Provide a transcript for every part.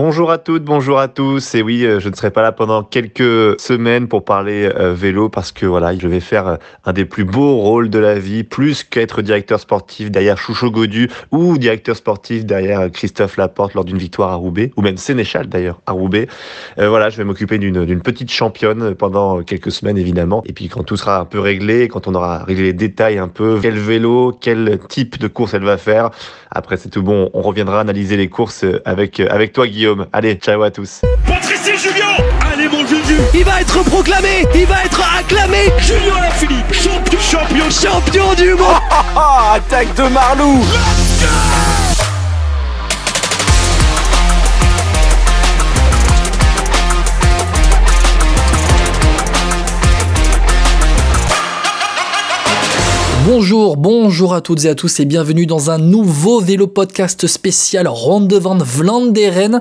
Bonjour à toutes, bonjour à tous. Et oui, euh, je ne serai pas là pendant quelques semaines pour parler euh, vélo parce que voilà, je vais faire euh, un des plus beaux rôles de la vie, plus qu'être directeur sportif derrière Choucho Godu ou directeur sportif derrière Christophe Laporte lors d'une victoire à Roubaix, ou même Sénéchal d'ailleurs à Roubaix. voilà, je vais m'occuper d'une petite championne pendant quelques semaines évidemment. Et puis quand tout sera un peu réglé, quand on aura réglé les détails un peu, quel vélo, quel type de course elle va faire. Après c'est tout bon, on reviendra analyser les courses avec avec toi Guillaume. Allez, ciao à tous. Patrice Julien Allez mon Juju. Il va être proclamé Il va être acclamé. Julien Alaphilippe, champion, champion, champion du monde. Attaque de Marlou Bonjour, bonjour à toutes et à tous et bienvenue dans un nouveau vélo podcast spécial Ronde de Vente Vlanderen.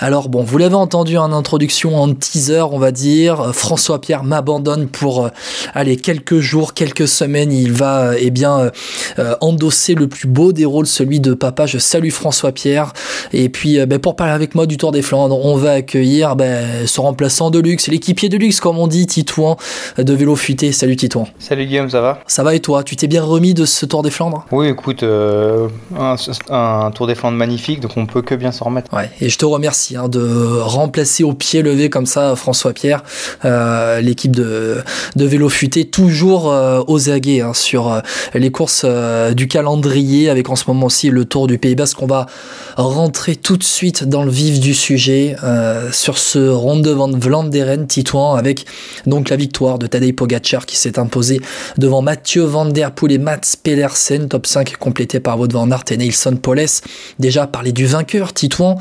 Alors bon, vous l'avez entendu en introduction, en teaser, on va dire, François Pierre m'abandonne pour euh, aller quelques jours, quelques semaines. Il va euh, eh bien euh, endosser le plus beau des rôles, celui de papa. Je salue François Pierre. Et puis ben, pour parler avec moi du Tour des Flandres, on va accueillir ben, son remplaçant de luxe, l'équipier de luxe comme on dit, Titouan de Vélo Futé. Salut Titouan. Salut Guillaume, ça va? Ça va et toi? Tu bien remis de ce Tour des Flandres Oui, écoute, euh, un, Tour des Flandres magnifique, donc on peut que bien s'en remettre. Ouais, et je te remercie hein, de remplacer au pied levé comme ça François Pierre, euh, l'équipe de, de vélo futé, toujours euh, aux aguets hein, sur les courses du calendrier, avec en ce moment aussi le Tour du Pays Basque. On va rentrer tout de suite dans le vif du sujet sur ce ronde de Vlanderen Titouan, avec donc la victoire de Tadej Pogacar qui s'est imposé devant Mathieu Van Der Poel et Mats Pedersen, top 5 complété par Wout van et Nelson Poles. Déjà parler du vainqueur, Titouan.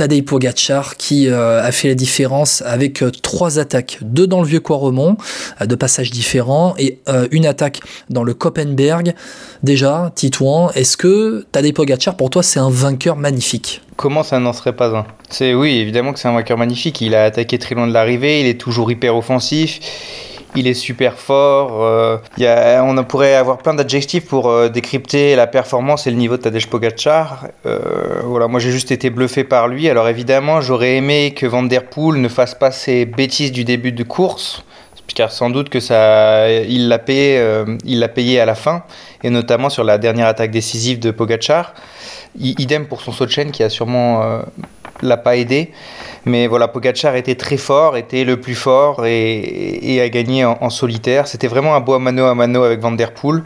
Tadej Pogacar qui euh, a fait la différence avec euh, trois attaques, deux dans le vieux Quaremont, euh, de passages différents, et une attaque dans le Koppenberg. Déjà, Titouan, est-ce que Tadej Pogacar, pour toi, c'est un vainqueur magnifique? Comment ça n'en serait pas un? C'est oui, évidemment que c'est un vainqueur magnifique. Il a attaqué très loin de l'arrivée, il est toujours hyper offensif il est super fort. Euh, on pourrait avoir plein d'adjectifs pour euh, décrypter la performance et le niveau de Tadej Pogacar. Euh, voilà, moi j'ai juste été bluffé par lui. Alors évidemment, j'aurais aimé que Van Der Poel ne fasse pas ses bêtises du début de course, car sans doute que ça, il l'a payé, à la fin, et notamment sur la dernière attaque décisive de Pogacar. Idem pour son saut de chaîne qui a sûrement l'a pas aidé. Mais voilà, Pogacar était très fort, était le plus fort et, a gagné en, solitaire. C'était vraiment un beau mano à mano avec Van Der Poel.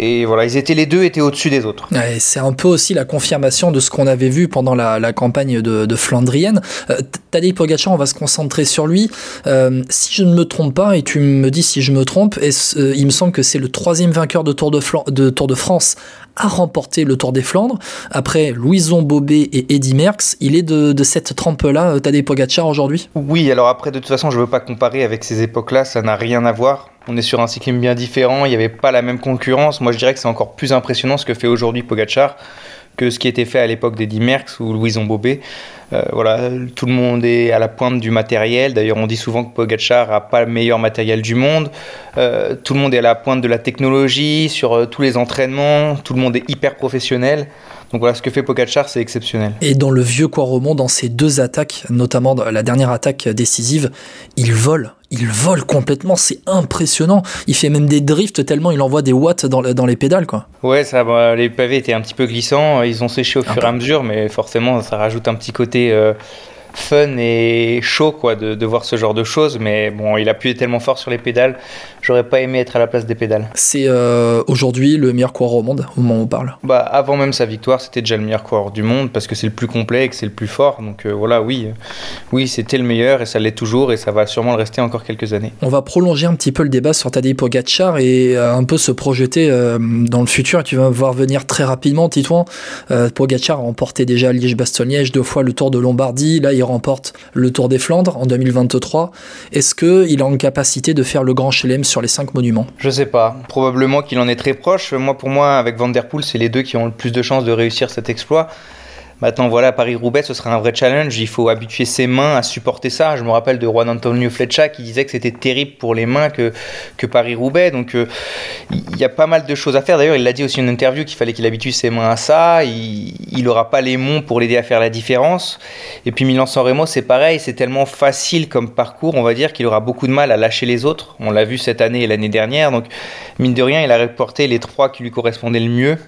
Et voilà, ils étaient les deux étaient au-dessus des autres. c'est un peu aussi la confirmation de ce qu'on avait vu pendant la, campagne de, Flandrienne. Euh, Tadej Pogacar, on va se concentrer sur lui. Euh, si je ne me trompe pas, et tu me dis si je me trompe, euh, il me semble que c'est le troisième vainqueur de Tour de, de Tour de France a remporté le Tour des Flandres. Après Louison Bobet et Eddy Merckx, il est de, cette trempe-là, euh, Tadej Pogacar aujourd'hui? Oui, alors après, de toute façon, je ne veux pas comparer avec ces époques-là, ça n'a rien à voir. On est sur un cyclisme bien différent, il n'y avait pas la même concurrence. Moi, je dirais que c'est encore plus impressionnant ce que fait aujourd'hui Pogacar que ce qui était fait à l'époque d'Eddy Merckx ou Louison Bobet. Euh, voilà, tout le monde est à la pointe du matériel. D'ailleurs, on dit souvent que Pogacar n'a pas le meilleur matériel du monde. Euh, tout le monde est à la pointe de la technologie, sur euh, tous les entraînements. Tout le monde est hyper professionnel. Donc voilà, ce que fait Pogacar, c'est exceptionnel. Et dans le vieux Quaremont, dans ces deux attaques, notamment la dernière attaque décisive, il vole. Il vole complètement, c'est impressionnant. Il fait même des drifts tellement il envoie des watts dans, dans les pédales. Quoi. Ouais, ça, bah, les pavés étaient un petit peu glissants. Ils ont séché au fur et à mesure, mais forcément, ça rajoute un petit côté euh, fun et chaud quoi, de, de, voir ce genre de choses. Mais bon, il appuyait tellement fort sur les pédales, j'aurais pas aimé être à la place des pédales. C'est euh, aujourd'hui le meilleur coureur au monde, au moment où on parle bah, Avant même sa victoire, c'était déjà le meilleur coureur du monde parce que c'est le plus complet et que c'est le plus fort. Donc euh, voilà, oui, oui c'était le meilleur et ça l'est toujours et ça va sûrement le rester encore quelques années. On va prolonger un petit peu le débat sur Tadej Pogacar et euh, un peu se projeter dans le futur. Tu vas voir venir très rapidement, Titouan. Pogacar a remporté déjà Liège-Bastogne-Liège, deux fois le Tour de Lombardie. Là, il remporte le Tour des Flandres en 2023. Est-ce qu'il a en capacité de faire le grand chelem sur les cinq monuments Je sais pas. Probablement qu'il en est très proche. Moi, pour moi, avec Van Der Poel, c'est les deux qui ont le plus de chances de réussir cet exploit. Maintenant, voilà, Paris-Roubaix, ce sera un vrai challenge. Il faut habituer ses mains à supporter ça. Je me rappelle de Juan Antonio Flecha qui disait que c'était terrible pour les mains que, que Paris-Roubaix. Donc, euh, il y a pas mal de choses à faire. D'ailleurs, il l'a dit aussi en interview qu'il fallait qu'il habitue ses mains à ça. Il n'aura pas les monts pour l'aider à faire la différence. Et puis, Milan-San Remo, c'est pareil. C'est tellement facile comme parcours, on va dire, qu'il aura beaucoup de mal à lâcher les autres. On l'a vu cette année et l'année dernière. Donc, mine de rien, il a reporté les trois qui lui correspondaient le mieux.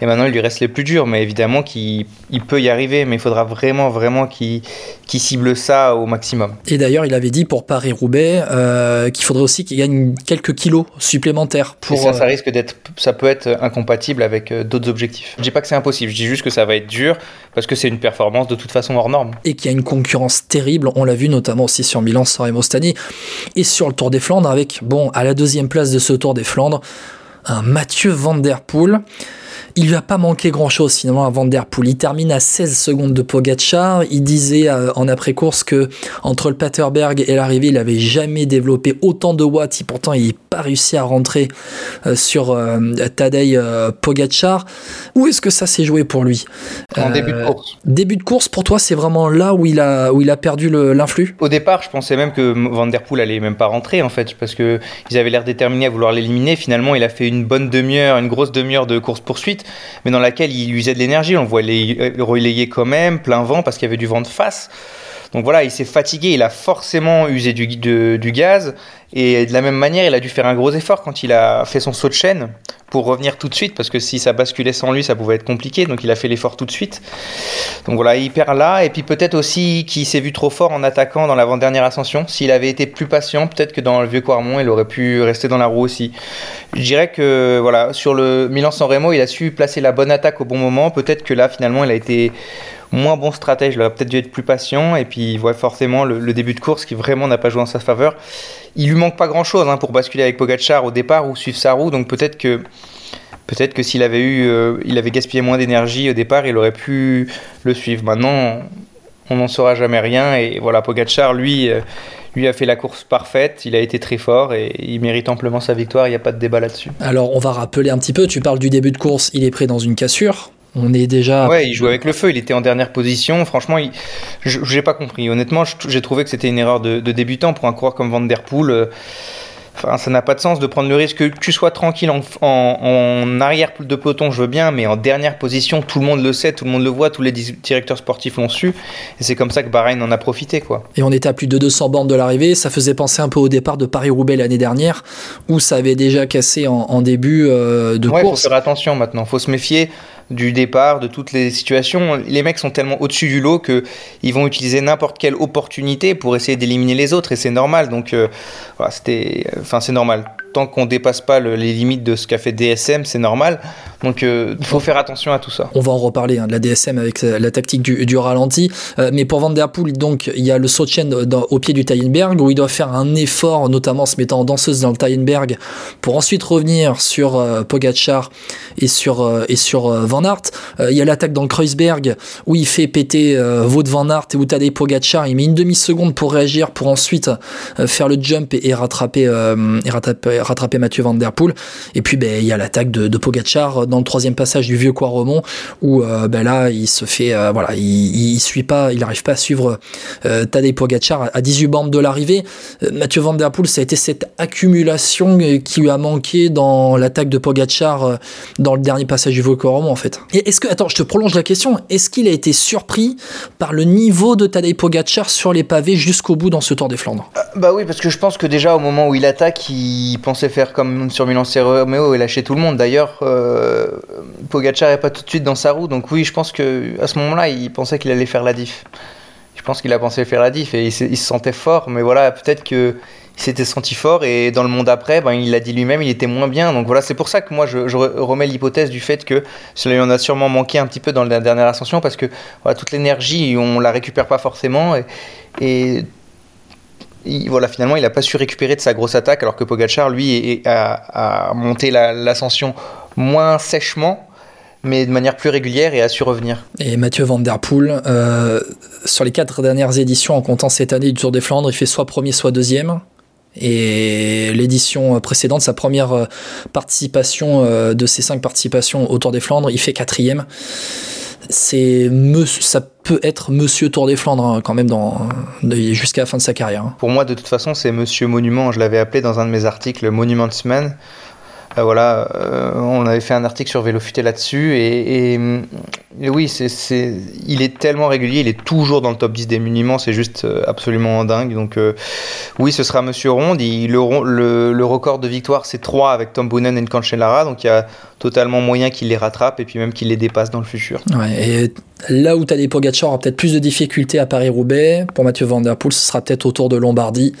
Et maintenant, il lui reste les plus durs, mais évidemment qu'il peut y arriver, mais il faudra vraiment, vraiment qu'il cible ça au maximum. Et d'ailleurs, il avait dit pour Paris-Roubaix euh, qu'il faudrait aussi qu'il gagne quelques kilos supplémentaires. Pour, Et ça, ça euh, risque d'être, ça peut être incompatible avec euh, d'autres objectifs. Je dis pas que c'est impossible, je dis juste que ça va être dur parce que c'est une performance de toute façon hors norme. Et qu'il y a une concurrence terrible, on l'a vu notamment aussi sur Milan, San Mostani et sur le Tour des Flandres avec, bon, à la deuxième place de ce Tour des Flandres, un Mathieu Van Der Poel il lui a pas manqué grand chose finalement à Van Der Poel. Il termine à 16 secondes de Pogacar. Il disait euh, en après-course que entre le Paterberg et l'arrivée, il avait jamais développé autant de watts. pourtant, il n'est pas réussi à rentrer euh, sur euh, Tadej Pogacar. Où est-ce que ça s'est joué pour lui? En début de course. Début de course, pour toi, c'est vraiment là où il a, où il a perdu l'influx? Au départ, je pensais même que Van Der Poel allait même pas rentrer en fait, parce que ils avaient l'air déterminés à vouloir l'éliminer. Finalement, il a fait une bonne demi-heure, une grosse demi-heure de course-poursuite mais dans laquelle il usait de l'énergie. On le voit relayer quand même, plein vent, parce qu'il y avait du vent de face. Donc voilà, il s'est fatigué, il a forcément usé du, gaz, et de la même manière, il a dû faire un gros effort quand il a fait son saut de chaîne pour revenir tout de suite, parce que si ça basculait sans lui, ça pouvait être compliqué, donc il a fait l'effort tout de suite. Donc voilà, il perd là, et puis peut-être aussi qu'il s'est vu trop fort en attaquant dans l'avant-dernière ascension. S'il avait été plus patient, peut-être que dans le vieux Quarmont, il aurait pu rester dans la roue aussi. Je dirais que voilà, sur le Milan-San Remo, il a su placer la bonne attaque au bon moment. Peut-être que là, finalement, il a été moins bon stratège, il aurait peut-être dû être plus patient, et puis il voit forcément le, début de course qui vraiment n'a pas joué en sa faveur. Il lui manque pas grand-chose hein, pour basculer avec Pogachar au départ ou suivre sa roue, donc peut-être que peut-être que s'il avait eu, euh, il avait gaspillé moins d'énergie au départ, il aurait pu le suivre. Maintenant, on n'en saura jamais rien, et voilà, Pogachar, lui. Euh, lui a fait la course parfaite, il a été très fort et il mérite amplement sa victoire, il n'y a pas de débat là-dessus. Alors on va rappeler un petit peu, tu parles du début de course, il est pris dans une cassure, on est déjà. Ouais, il jouait avec le feu, il était en dernière position. Franchement, il... j'ai pas compris. Honnêtement, j'ai trouvé que c'était une erreur de, débutant pour un coureur comme Van Der Poel. Euh, enfin, ça n'a pas de sens de prendre le risque que tu sois tranquille en, en, arrière de peloton, je veux bien, mais en dernière position, tout le monde le sait, tout le monde le voit, tous les directeurs sportifs l'ont su, et c'est comme ça que Bahreïn en a profité, quoi. Et on était à plus de 200 bornes de l'arrivée, ça faisait penser un peu au départ de Paris-Roubaix l'année dernière, où ça avait déjà cassé en, début euh, de ouais, course. Faut faire attention maintenant, faut se méfier du départ, de toutes les situations. Les mecs sont tellement au-dessus du lot que ils vont utiliser n'importe quelle opportunité pour essayer d'éliminer les autres et c'est normal. Donc, euh, voilà, c'était, enfin, c'est normal tant qu'on dépasse pas les limites de ce qu'a fait DSM, c'est normal. Donc euh, il faut faire attention à tout ça. On va en reparler hein, de la DSM avec euh, la tactique du, ralenti. Euh, mais pour Van Der Poel, donc il y a le saut au pied du Tyenberg où il doit faire un effort, notamment en se mettant en danseuse dans le Tyenberg, pour ensuite revenir sur euh, Pogacar et sur et sur Van Aert. il y a l'attaque dans le Kreuzberg où il fait péter Wout Van Aert et Tadej Pogacar. Il met une demi seconde pour réagir, pour ensuite faire le jump et, rattraper, et rattraper rattraper Mathieu Van Der Poel. Et puis ben, il y a l'attaque de, de Pogacar dans le troisième passage du vieux Quaremont où euh, ben, là il se fait euh, voilà il, suit pas, il n'arrive pas à suivre euh, Tadej Pogacar à, 18 bandes de l'arrivée. Mathieu Van Der Poel ça a été cette accumulation qui lui a manqué dans l'attaque de Pogacar dans le dernier passage du vieux Quaremont en fait. Et est-ce que attends je te prolonge la question est-ce qu'il a été surpris par le niveau de Tadej Pogacar sur les pavés jusqu'au bout dans ce Tour des Flandres? Bah oui parce que je pense que déjà au moment où il attaque il pensait faire comme sur Milan Romeo et lâcher tout le monde. D'ailleurs, euh, Pogacar n'est pas tout de suite dans sa roue, donc oui, je pense que à ce moment-là, il pensait qu'il allait faire la diff. Je pense qu'il a pensé faire la diff et il, se sentait fort, mais voilà, peut-être que il s'était senti fort et dans le monde après, ben, il l'a dit lui-même, il était moins bien. Donc voilà, c'est pour ça que moi je, remets l'hypothèse du fait que cela lui en a sûrement manqué un petit peu dans la dernière ascension parce que voilà, toute l'énergie, on la récupère pas forcément et, et voilà, finalement, il n'a pas su récupérer de sa grosse attaque, alors que Pogachar, lui, a, monté l'ascension moins sèchement, mais de manière plus régulière et a su revenir. Et Mathieu Van Der Poel, euh, sur les quatre dernières éditions, en comptant cette année du Tour des Flandres, il fait soit premier, soit deuxième. Et l'édition précédente, sa première participation de ces cinq participations au Tour des Flandres, il fait quatrième. C'est ça peut être Monsieur Tour des Flandres hein, quand même jusqu'à la fin de sa carrière. Hein. Pour moi, de toute façon, c'est Monsieur Monument. Je l'avais appelé dans un de mes articles Monument Man. Euh, voilà, euh, on avait fait un article sur Vélofuté là-dessus et, oui, c'est, il est tellement régulier, il est toujours dans le top 10 des monuments, c'est juste euh, absolument dingue. Donc oui, ce sera Monsieur Ronde. Il, le, le, record de victoire, c'est 3 avec Tom Boonen et Cancellara, donc il y a totalement moyen qu'il les rattrape et puis même qu'il les dépasse dans le futur. Et là où Tadej Pogacar aura peut-être plus de difficultés à Paris-Roubaix, pour Mathieu Van Der Poel, ce sera peut-être autour de Lombardie,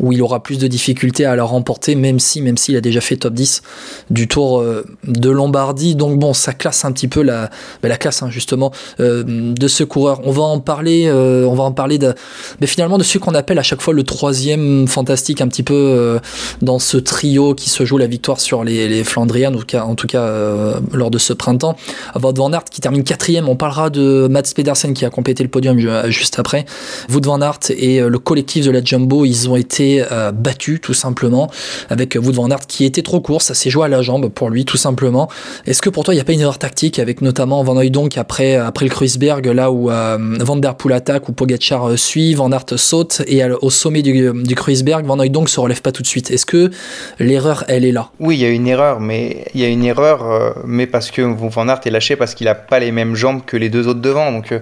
où il aura plus de difficultés à la remporter, même si, même s'il a déjà fait top 10 du Tour euh, de Lombardie. Donc bon, ça classe un petit peu la, bah, la classe hein, justement euh, de ce coureur. On va en parler, euh, on va en parler de, mais finalement de ce qu'on appelle à chaque fois le troisième fantastique, un petit peu dans ce trio qui se joue la victoire sur les, les Flandriens, en tout cas, lors de ce printemps. Wout van Aert qui termine quatrième. On parlera de Mats Pedersen qui a complété le podium juste après. Wout van Aert et le collectif de la Jumbo, ils ont été battus tout simplement avec Wout van Aert qui était trop court. Ça s'est joué à la jambe pour lui, tout simplement. Est-ce que pour toi, il n'y a pas une erreur tactique avec notamment Van Hooydonk après, après le Kruisberg, là où euh, Van Der Poel attaque, où Pogacar euh, suit, Van Aert saute, et au sommet du, du Kruisberg, Van Hooydonk se relève pas tout de suite. Est-ce que l'erreur, elle est là? Oui, il y a une erreur, mais il y a une erreur, euh, mais parce que Van Aert est lâché parce qu'il n'a pas les mêmes jambes que les deux autres devant. Donc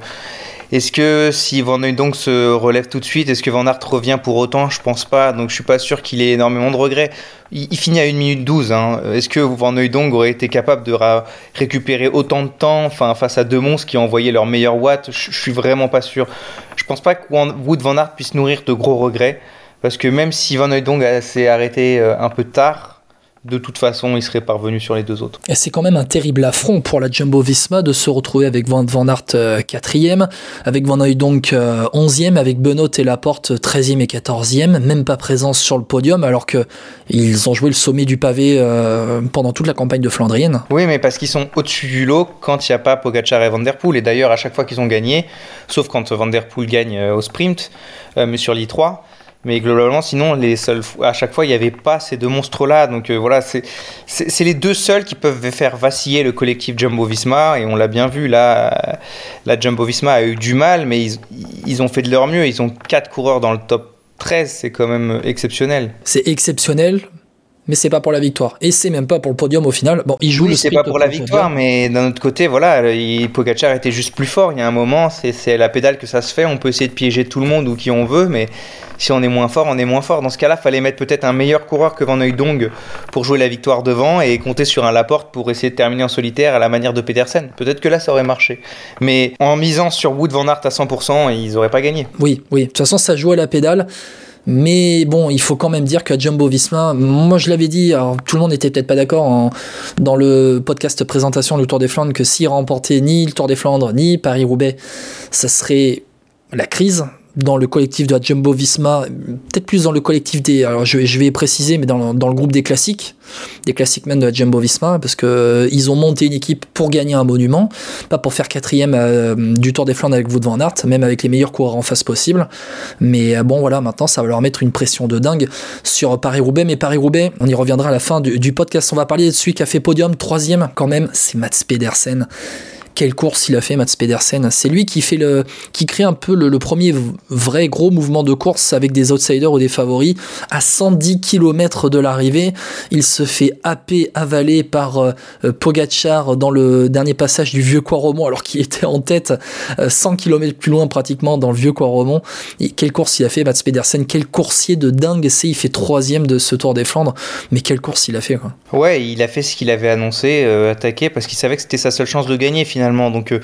est-ce que si Van donc se relève tout de suite, est-ce que Van Aert revient pour autant? Je pense pas, donc je suis pas sûr qu'il ait énormément de regrets. Il, finit à 1 minute 12. Hein. Est-ce que Van donc aurait été capable de récupérer autant de temps enfin, face à deux monstres qui ont envoyé leur meilleur watt? Je, suis vraiment pas sûr. Je pense pas que Wood Van Aert puisse nourrir de gros regrets, parce que même si Van Hooydonk s'est arrêté euh, un peu tard, de toute façon, il serait parvenu sur les deux autres. Et c'est quand même un terrible affront pour la Jumbo Visma de se retrouver avec Van, Van Aert 4 euh, avec Van Hooydonk 11e, euh, avec Benoît et Laporte 13e et 14e, même pas présence sur le podium alors que ils ont joué le sommet du pavé euh, pendant toute la campagne de Flandrienne. Oui, mais parce qu'ils sont au-dessus du lot quand il n'y a pas Pogacar et Van Der Poel. Et d'ailleurs, à chaque fois qu'ils ont gagné, sauf quand Van Der Poel gagne au sprint, mais sur l'I3, mais globalement, sinon, les seuls, à chaque fois, il n'y avait pas ces deux monstres-là. Donc euh, voilà, c'est les deux seuls qui peuvent faire vaciller le collectif Jumbo-Visma. Et on l'a bien vu, là, la Jumbo-Visma a eu du mal, mais ils, ils ont fait de leur mieux. Ils ont quatre coureurs dans le top 13, c'est quand même exceptionnel. C'est exceptionnel, mais c'est pas pour la victoire. Et c'est même pas pour le podium au final. Bon, il joue oui, le c'est pas pour la victoire, mais d'un autre côté, voilà, il, Pogacar était juste plus fort. Il y a un moment, c'est la pédale que ça se fait. On peut essayer de piéger tout le monde ou qui on veut, mais si on est moins fort, on est moins fort. Dans ce cas-là, fallait mettre peut-être un meilleur coureur que Van Hooydonk pour jouer la victoire devant et compter sur un Laporte pour essayer de terminer en solitaire à la manière de Petersen. Peut-être que là, ça aurait marché. Mais en misant sur Wood Van Aert à 100%, ils n'auraient pas gagné. Oui, oui. De toute façon, ça joue à la pédale. Mais bon, il faut quand même dire que Jumbo Visma, moi je l'avais dit, alors tout le monde n'était peut-être pas d'accord dans le podcast présentation du Tour des Flandres que s'il remportait ni le Tour des Flandres ni Paris-Roubaix, ça serait la crise dans le collectif de la Jumbo Visma, peut-être plus dans le collectif des. Alors je, vais préciser, mais dans, dans, le groupe des classiques, des classiques men de la Jumbo Visma, parce que euh, ils ont monté une équipe pour gagner un monument, pas pour faire quatrième euh, du Tour des Flandres avec Wout van Aert, même avec les meilleurs coureurs en face possible. Mais euh, bon, voilà, maintenant ça va leur mettre une pression de dingue sur Paris-Roubaix. Mais Paris-Roubaix, on y reviendra à la fin du, du, podcast. On va parler de celui qui a fait podium, troisième quand même, c'est Mats Pedersen quelle course il a fait Mats Pedersen. C'est lui qui crée un peu le, premier vrai gros mouvement de course avec des outsiders ou des favoris. À 110 km de l'arrivée, il se fait happer, avaler par euh, Pogachar dans le dernier passage du vieux Quaromont alors qu'il était en tête 100 euh, km plus loin pratiquement dans le vieux Quaromont. Et quelle course il a fait Mats Pedersen, quel coursier de dingue c'est, il fait troisième de ce Tour des Flandres, mais quelle course il a fait quoi. Ouais, il a fait ce qu'il avait annoncé, euh, attaquer parce qu'il savait que c'était sa seule chance de gagner finalement donc euh,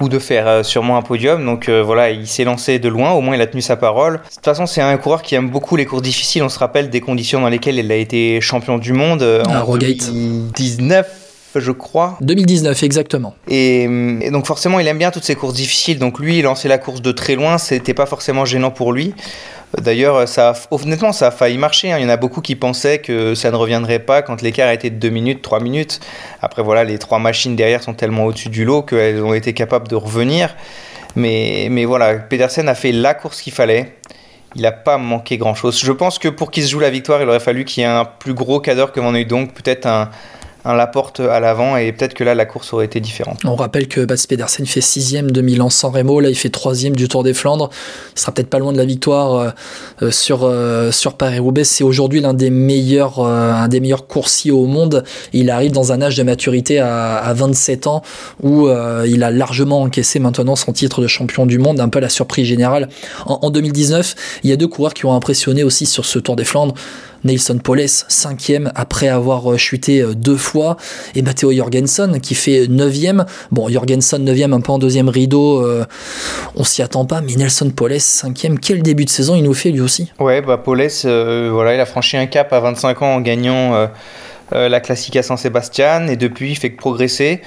ou de faire euh, sûrement un podium. Donc euh, voilà, il s'est lancé de loin, au moins il a tenu sa parole. De toute façon, c'est un coureur qui aime beaucoup les courses difficiles. On se rappelle des conditions dans lesquelles il a été champion du monde en 2019 je crois. 2019, exactement. Et, donc forcément, il aime bien toutes ces courses difficiles. Donc lui, lancer la course de très loin, c'était pas forcément gênant pour lui. D'ailleurs, ça honnêtement, ça a failli marcher. Hein. Il y en a beaucoup qui pensaient que ça ne reviendrait pas quand l'écart était de 2 minutes, 3 minutes. Après, voilà, les trois machines derrière sont tellement au-dessus du lot qu'elles ont été capables de revenir. Mais, mais voilà, Pedersen a fait la course qu'il fallait. il n'a pas manqué grand-chose. Je pense que pour qu'il se joue la victoire, il aurait fallu qu'il y ait un plus gros cadre que Van donc peut-être un, un Laporte à l'avant et peut-être que là la course aurait été différente. On rappelle que Bas Pedersen fait sixième de Milan San Remo, là il fait troisième du Tour des Flandres. Il sera peut-être pas loin de la victoire euh, euh, sur euh, sur Paris-Roubaix. C'est aujourd'hui l'un des meilleurs coursiers au monde. Il arrive dans un âge de maturité à, à 27 ans où il a largement encaissé maintenant son titre de champion du monde, un peu la surprise générale. En 2019, il y a deux coureurs qui ont impressionné aussi sur ce Tour des Flandres. Nelson Poles, cinquième après avoir euh, chuté euh, deux fois, et Matteo Jorgensen qui fait neuvième. Bon, Jorgensen neuvième un peu en deuxième rideau, euh, on s'y attend pas, mais Nelson Poles cinquième, quel début de saison il nous fait lui aussi? Ouais, bah Poles, voilà, il a franchi un cap à 25 ans en gagnant la Classica San Sebastian, et depuis il fait que progresser.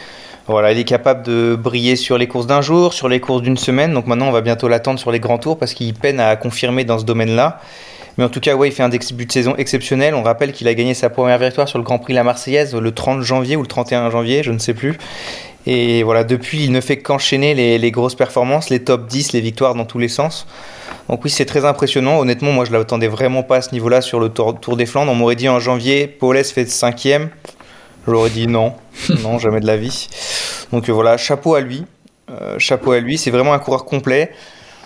Voilà, il est capable de briller sur les courses d'un jour, sur les courses d'une semaine. Donc maintenant, on va bientôt l'attendre sur les grands tours parce qu'il peine à confirmer dans ce domaine-là. Mais en tout cas, ouais, il fait un début de saison exceptionnel. On rappelle qu'il a gagné sa première victoire sur le Grand Prix La Marseillaise le 30 janvier ou le 31 janvier, je ne sais plus. Et voilà, depuis, il ne fait qu'enchaîner les, grosses performances, les top 10, les victoires dans tous les sens. Donc oui, c'est très impressionnant. Honnêtement, moi, je ne l'attendais vraiment pas à ce niveau-là sur le tour, des Flandres. On m'aurait dit en janvier, Paulès fait cinquième. J'aurais dit non, non, jamais de la vie. Donc voilà, chapeau à lui. Euh, chapeau à lui, c'est vraiment un coureur complet.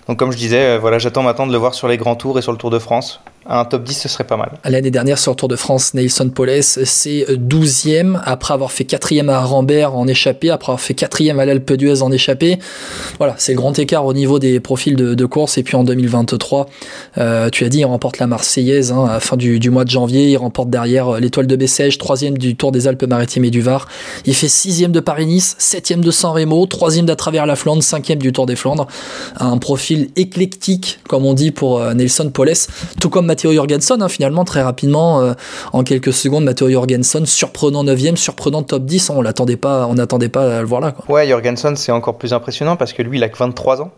Donc comme je disais, euh, voilà, j'attends maintenant de le voir sur les grands tours et sur le Tour de France un top 10, ce serait pas mal. L'année dernière, sur le Tour de France, Nelson Poles, c'est 12e, après avoir fait 4e à Rambert en échappé, après avoir fait 4e à l'Alpe d'Huez en échappé. Voilà, c'est le grand écart au niveau des profils de, course. Et puis en 2023, euh, tu as dit, il remporte la Marseillaise hein, à la fin du, mois de janvier. Il remporte derrière euh, l'étoile de Bessèges, 3e du Tour des Alpes-Maritimes et du Var. Il fait 6e de Paris-Nice, 7e de San Remo, 3e d'à travers la Flandre, 5e du Tour des Flandres. Un profil éclectique, comme on dit pour euh, Nelson Poles, tout comme Matteo Jorgensen, hein, finalement, très rapidement, euh, en quelques secondes, Matteo Jorgensen, surprenant 9ème, surprenant top 10, on l'attendait pas, on n'attendait pas à le voir là. Ouais, Jorgensen, c'est encore plus impressionnant parce que lui, il a que 23 ans.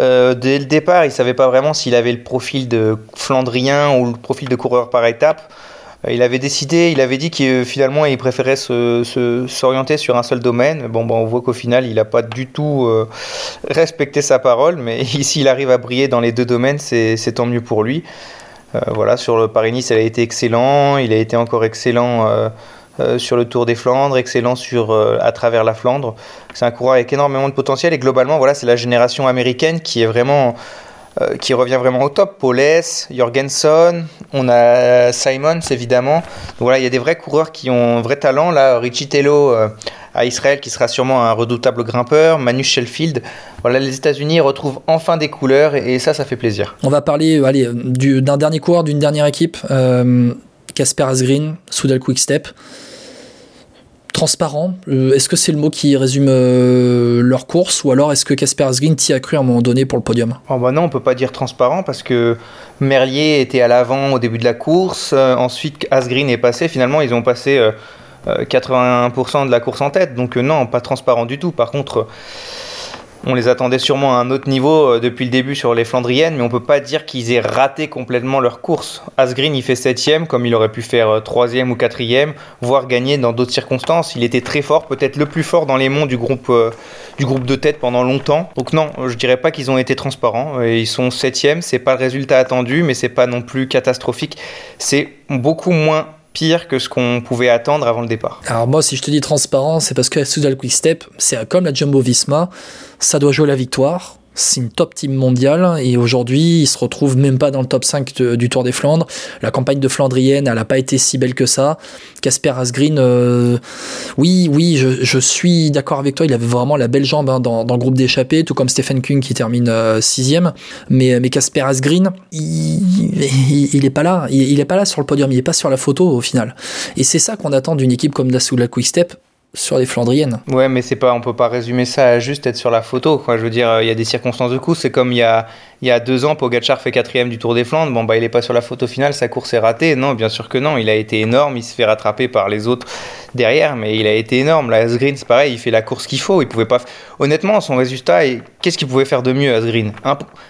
Euh, dès le départ, il savait pas vraiment s'il avait le profil de Flandrien ou le profil de coureur par étape. Euh, il avait décidé, il avait dit que finalement il préférait s'orienter sur un seul domaine. Bon, bon on voit qu'au final il n'a pas du tout respecté sa parole, mais ici il arrive à briller dans les deux domaines, c'est tant mieux pour lui. Euh, voilà, sur le Paris-Nice, il a été excellent. Il a été encore excellent euh, euh, sur le Tour des Flandres, excellent sur, à travers la Flandre. C'est un coureur avec énormément de potentiel et globalement, voilà, c'est la génération américaine qui est vraiment qui revient vraiment au top. Paules, Jorgensen, on a Simons évidemment. Voilà, il y a des vrais coureurs qui ont un vrai talent. Là, Richie Tello à Israël, qui sera sûrement un redoutable grimpeur, Manu Sheffield. Voilà, les États-Unis retrouvent enfin des couleurs et, ça, ça fait plaisir. On va parler euh, allez, d'un dernier coureur, d'une dernière équipe. Casper euh, Asgreen, Soudal Quickstep transparent euh, Est-ce que c'est le mot qui résume leur course ou alors est-ce que Casper Asgreen t'y a cru à un moment donné pour le podium? Oh bah Non, on peut pas dire transparent parce que Merlier était à l'avant au début de la course, ensuite Asgreen est passé, finalement ils ont passé 81% de la course en tête. Donc euh, non, pas transparent du tout. Par contre, on les attendait sûrement à un autre niveau euh, depuis le début sur les Flandriennes, mais on peut pas dire qu'ils aient raté complètement leur course. Asgreen, il fait 7 comme il aurait pu faire 3 euh, ou 4 voire gagner dans d'autres circonstances. Il était très fort, peut-être le plus fort dans les monts du groupe, du groupe de tête pendant longtemps. Donc non, je dirais pas qu'ils ont été transparents. Ils sont 7 c'est pas le résultat attendu, mais c'est pas non plus catastrophique. C'est beaucoup moins pire que ce qu'on pouvait attendre avant le départ. Alors moi, si je te dis transparent, c'est parce que Soudal Quick Step, c'est comme la Jumbo Visma, ça doit jouer la victoire c'est une top team mondiale et aujourd'hui il se retrouve même pas dans le top 5 du Tour des Flandres. La campagne de Flandrienne elle a pas été si belle que ça. Casper Asgreen, euh, oui oui je, suis d'accord avec toi, il avait vraiment la belle jambe hein, dans, le groupe d'échappés, tout comme Stephen Kung qui termine 6 euh, sixième. Mais, mais Casper Asgreen, il, il, est pas là, il, est pas là sur le podium, il est pas sur la photo au final. Et c'est ça qu'on attend d'une équipe comme la Soula Quick Step sur les Flandriennes. Ouais, mais c'est pas, on peut pas résumer ça à juste être sur la photo. Quoi. Je veux dire, il y a des circonstances de coup. C'est comme il y a, il y a deux ans, Pogacar fait quatrième du Tour des Flandres. Bon, bah, il est pas sur la photo finale, sa course est ratée. Non, bien sûr que non. Il a été énorme. Il se fait rattraper par les autres derrière, mais il a été énorme. La Asgreen, c'est pareil. Il fait la course qu'il faut. Il pouvait pas. Honnêtement, son résultat, qu'est-ce qu'il pouvait faire de mieux, Asgreen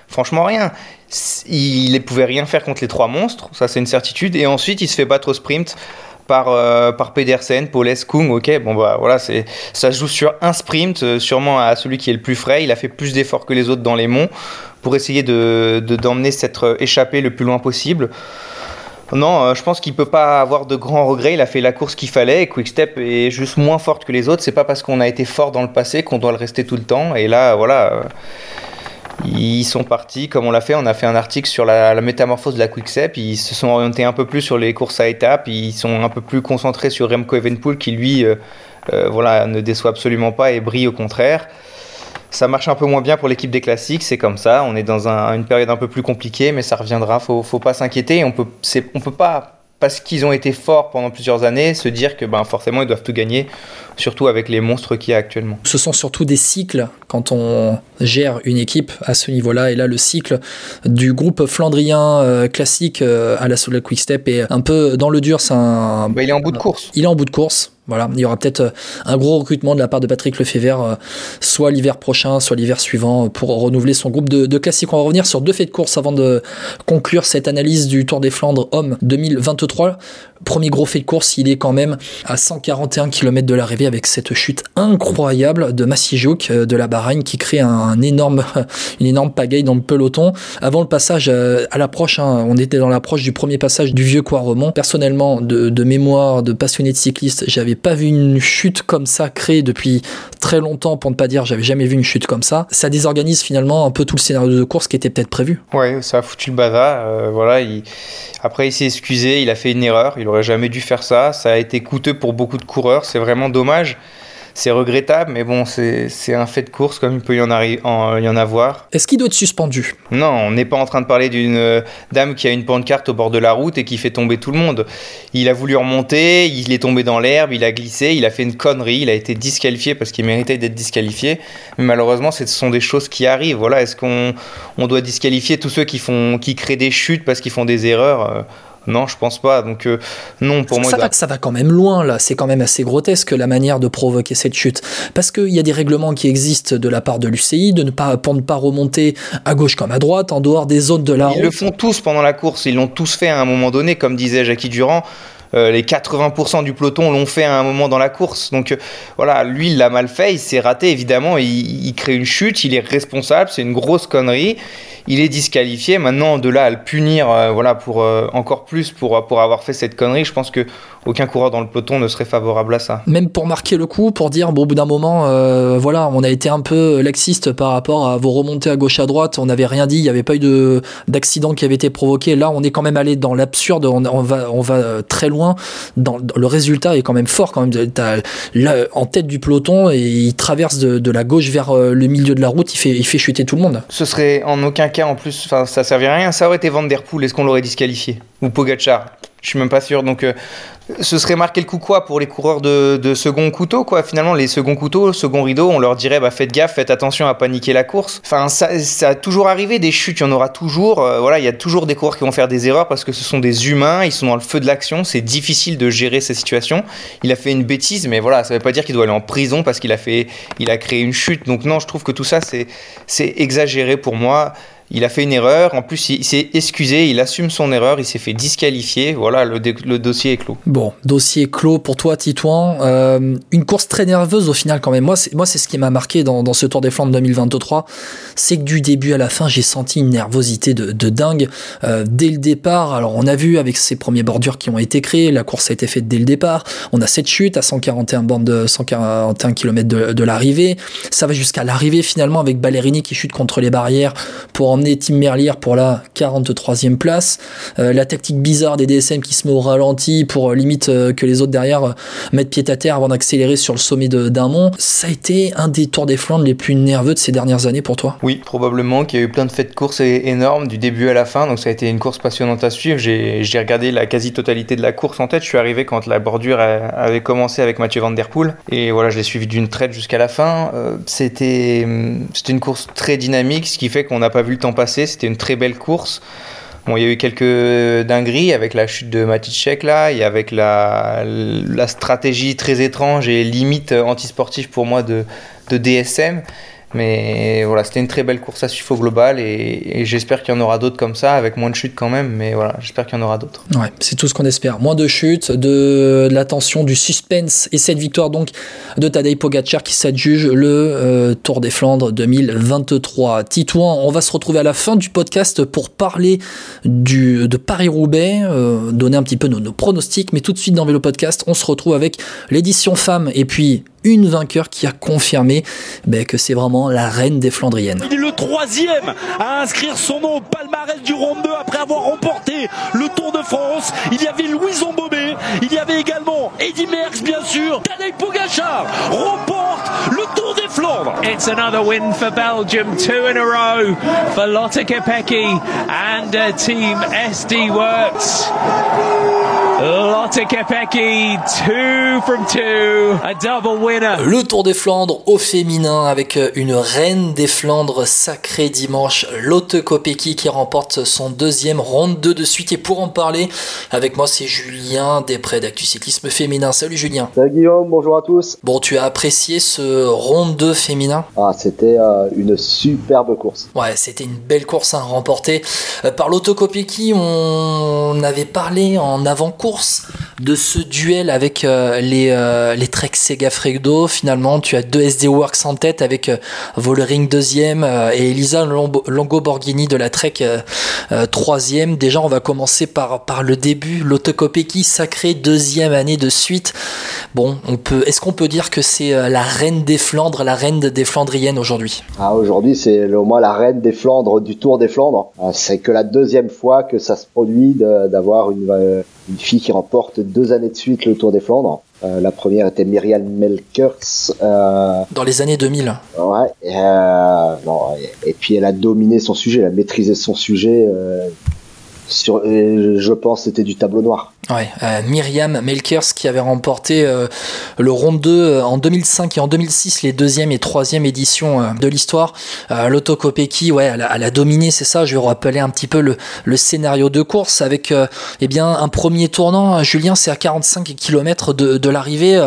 Franchement, rien. Il ne pouvait rien faire contre les trois monstres. Ça, c'est une certitude. Et ensuite, il se fait battre au sprint par, euh, par Pedersen, Paul Kung, ok, bon bah voilà, c'est, ça joue sur un sprint, euh, sûrement à celui qui est le plus frais. Il a fait plus d'efforts que les autres dans les monts pour essayer de, d'emmener cette échappée le plus loin possible. Non, euh, je pense qu'il peut pas avoir de grands regrets. Il a fait la course qu'il fallait. Quickstep est juste moins forte que les autres. C'est pas parce qu'on a été fort dans le passé qu'on doit le rester tout le temps. Et là, voilà, ils sont partis, comme on l'a fait, on a fait un article sur la, métamorphose de la Quickstep. Ils se sont orientés un peu plus sur les courses à étapes. Ils sont un peu plus concentrés sur Remco Evenpool qui, lui, euh, euh, voilà, ne déçoit absolument pas et brille au contraire. Ça marche un peu moins bien pour l'équipe des classiques, c'est comme ça. On est dans une période un peu plus compliquée, mais ça reviendra. Faut, faut pas s'inquiéter. On peut, on peut pas parce qu'ils ont été forts pendant plusieurs années, se dire que ben, forcément ils doivent tout gagner, surtout avec les monstres qu'il y a actuellement. Ce sont surtout des cycles quand on gère une équipe à ce niveau-là. Et là, le cycle du groupe flandrien euh, classique euh, à la Soul Quick Step est un peu dans le dur. Un... Bah, il est en bout de course. Il est en bout de course. Voilà, il y aura peut-être euh, un gros recrutement de la part de Patrick Lefebvre, euh, soit l'hiver prochain, soit l'hiver suivant, pour renouveler son groupe de, de classiques. On va revenir sur deux faits de course avant de conclure cette analyse du Tour des Flandres Homme 2023. Premier gros fait de course, il est quand même à 141 km de l'arrivée avec cette chute incroyable de Massijouk euh, de la Bahreïn qui crée un, énorme, une énorme pagaille dans le peloton. Avant le passage à l'approche, hein, on était dans l'approche du premier passage du vieux Quaremont. Personnellement, de, mémoire, de passionné de cycliste, j'avais pas vu une chute comme ça créée depuis très longtemps, pour ne pas dire j'avais jamais vu une chute comme ça. Ça désorganise finalement un peu tout le scénario de course qui était peut-être prévu. Ouais, ça a foutu le bazar. Euh, voilà, il... Après, il s'est excusé, il a fait une erreur, aurait jamais dû faire ça. Ça a été coûteux pour beaucoup de coureurs, c'est vraiment dommage c'est regrettable, mais bon, c'est un fait de course comme il peut y en, y en avoir. Est-ce qu'il doit être suspendu? Non, on n'est pas en train de parler d'une euh, dame qui a une pancarte au bord de la route et qui fait tomber tout le monde. Il a voulu remonter, il est tombé dans l'herbe, il a glissé, il a fait une connerie, il a été disqualifié parce qu'il méritait d'être disqualifié. Mais malheureusement, ce sont des choses qui arrivent. Voilà, est-ce qu'on on doit disqualifier tous ceux qui, font, qui créent des chutes parce qu'ils font des erreurs? Euh, non, je pense pas. Donc euh, non, pour ça, moi. Ça va, ça va quand même loin là. C'est quand même assez grotesque la manière de provoquer cette chute, parce qu'il y a des règlements qui existent de la part de l'UCI de ne pas pour ne pas remonter à gauche comme à droite en dehors des zones de la Ils le font tous pendant la course. Ils l'ont tous fait à un moment donné, comme disait Jackie Durand. Euh, les 80% du peloton l'ont fait à un moment dans la course. Donc euh, voilà, lui, il l'a mal fait, il s'est raté évidemment, il, il, crée une chute, il est responsable, c'est une grosse connerie il est disqualifié. Maintenant, de là à le punir, euh, voilà, pour euh, encore plus pour, pour avoir fait cette connerie, je pense que aucun coureur dans le peloton ne serait favorable à ça. Même pour marquer le coup, pour dire, bon, au bout d'un moment, euh, voilà, on a été un peu laxiste par rapport à vos remontées à gauche à droite, on n'avait rien dit, il n'y avait pas eu d'accident qui avait été provoqué. Là, on est quand même allé dans l'absurde, on, va, on va très loin. Dans, le résultat est quand même fort, quand même. Là, en tête du peloton et il traverse de, de, la gauche vers le milieu de la route, il fait, il fait chuter tout le monde. Ce serait en aucun en plus, enfin, ça servirait à rien. Ça aurait été Van Der Poel, est-ce qu'on l'aurait disqualifié? Ou Pogachar Je suis même pas sûr. Donc, euh, ce serait marqué le coup quoi pour les coureurs de, second couteau, quoi? Finalement, les seconds couteaux, second rideau, on leur dirait, bah, faites gaffe, faites attention à paniquer la course. Enfin, ça, a toujours arrivé, des chutes, il y en aura toujours. Euh, voilà, il y a toujours des coureurs qui vont faire des erreurs parce que ce sont des humains, ils sont dans le feu de l'action, c'est difficile de gérer ces situations. Il a fait une bêtise, mais voilà, ça veut pas dire qu'il doit aller en prison parce qu'il a fait, il a créé une chute. Donc non, je trouve que tout ça, c'est exagéré pour moi il a fait une erreur. En plus, il, s'est excusé, il assume son erreur, il s'est fait disqualifier. Voilà, le, dossier est clos. Bon, dossier clos pour toi, Titouan. Euh, une course très nerveuse au final, quand même. Moi, c'est, moi, ce qui m'a marqué dans, ce Tour des Flandres 2023. C'est que du début à la fin, j'ai senti une nervosité de, dingue. Euh, dès le départ, alors on a vu avec ces premiers bordures qui ont été créées, la course a été faite dès le départ. On a cette chute à 141 bornes de 141 km de, de l'arrivée. Ça va jusqu'à l'arrivée finalement avec Ballerini qui chute contre les barrières pour emmener Tim Merlier pour la 43e place. Euh, la tactique bizarre des DSM qui se met au ralenti pour euh, limite euh, que les autres derrière mettent pied à terre avant d'accélérer sur le sommet d'un mont. Ça a été un des Tours des Flandres les plus nerveux de ces dernières années pour toi? Oui, probablement qu'il y a eu plein de faits de course énormes du début à la fin. Donc ça a été une course passionnante à suivre. J'ai regardé la quasi-totalité de la course en tête. Je suis arrivé quand la bordure avait commencé avec Mathieu Van Der Poel. Et voilà, je l'ai suivi d'une traite jusqu'à la fin. C'était une course très dynamique, ce qui fait qu'on n'a pas vu le passé. C'était une très belle course. Bon, il y a eu quelques dingueries avec la chute de Maticek là, et avec la, la stratégie très étrange et limite antisportive pour moi de DSM. Mais voilà, c'était une très belle course à au global et, j'espère qu'il y en aura d'autres comme ça, avec moins de chutes quand même, mais voilà, j'espère qu'il y en aura d'autres. Ouais, c'est tout ce qu'on espère. Moins de chutes, de, l'attention, du suspense et cette victoire donc de Tadej Pogacar qui s'adjuge le euh, Tour des Flandres 2023. Titouan, on va se retrouver à la fin du podcast pour parler de Paris-Roubaix, euh, donner un petit peu nos, nos pronostics, mais tout de suite dans Vélo Podcast, on se retrouve avec l'édition femme et puis une vainqueur qui a confirmé ben, que c'est vraiment la reine des Flandriennes. Il est le troisième à inscrire son nom au palmarès du Ronde 2 après avoir remporté le Tour de France. Il y avait Louison Bobet, il y avait également Eddy Merckx bien sûr. Tadej Pogacar remporte le Tour des Flandres. It's another win for Belgium, two in a row for Lotte Kopecky and uh, Team SD Works. Lotte Kopecky, two from two, a double win le Tour des Flandres au féminin avec euh, une reine des Flandres sacrée dimanche, Lotte Kopecky qui remporte son deuxième ronde 2 de suite. Et pour en parler, avec moi c'est Julien Després d'Actu Cyclisme Féminin. Salut Julien. Salut Guillaume, bonjour à tous. Bon, tu as apprécié ce ronde 2 féminin? Ah, c'était euh, une superbe course. Ouais, c'était une belle course à hein, remporter euh, par Lotte Kopecky. On avait parlé en avant-course de ce duel avec les, les Trek Segafredo finalement, tu as deux SD Works en tête avec euh, Vollering deuxième euh, et Elisa Longo Borghini de la Trek euh, troisième. Déjà, on va commencer par, par le début. L'Autocopéki sacré deuxième année de suite. Bon, on peut, est-ce qu'on peut dire que c'est la reine des Flandres, la reine des Flandriennes aujourd'hui? Ah, Aujourd'hui, c'est au moins la reine des Flandres du Tour des Flandres. C'est que la deuxième fois que ça se produit d'avoir une, une fille qui remporte deux années de suite le Tour des Flandres. Euh, la première était Myriam Melkers. Euh, Dans les années 2000. Ouais. Euh, et, puis elle a dominé son sujet, elle a maîtrisé son sujet. Je pense c'était du tableau noir. Euh, Myriam Melkers qui avait remporté euh, le Ronde 2 euh, en 2005 et en 2006 les deuxième et troisième éditions de l'histoire. Lotto Kopecky, ouais, elle a, dominé, c'est ça. Je vais rappeler un petit peu le, scénario de course avec eh bien un premier tournant. Julien, c'est à 45 km de, l'arrivée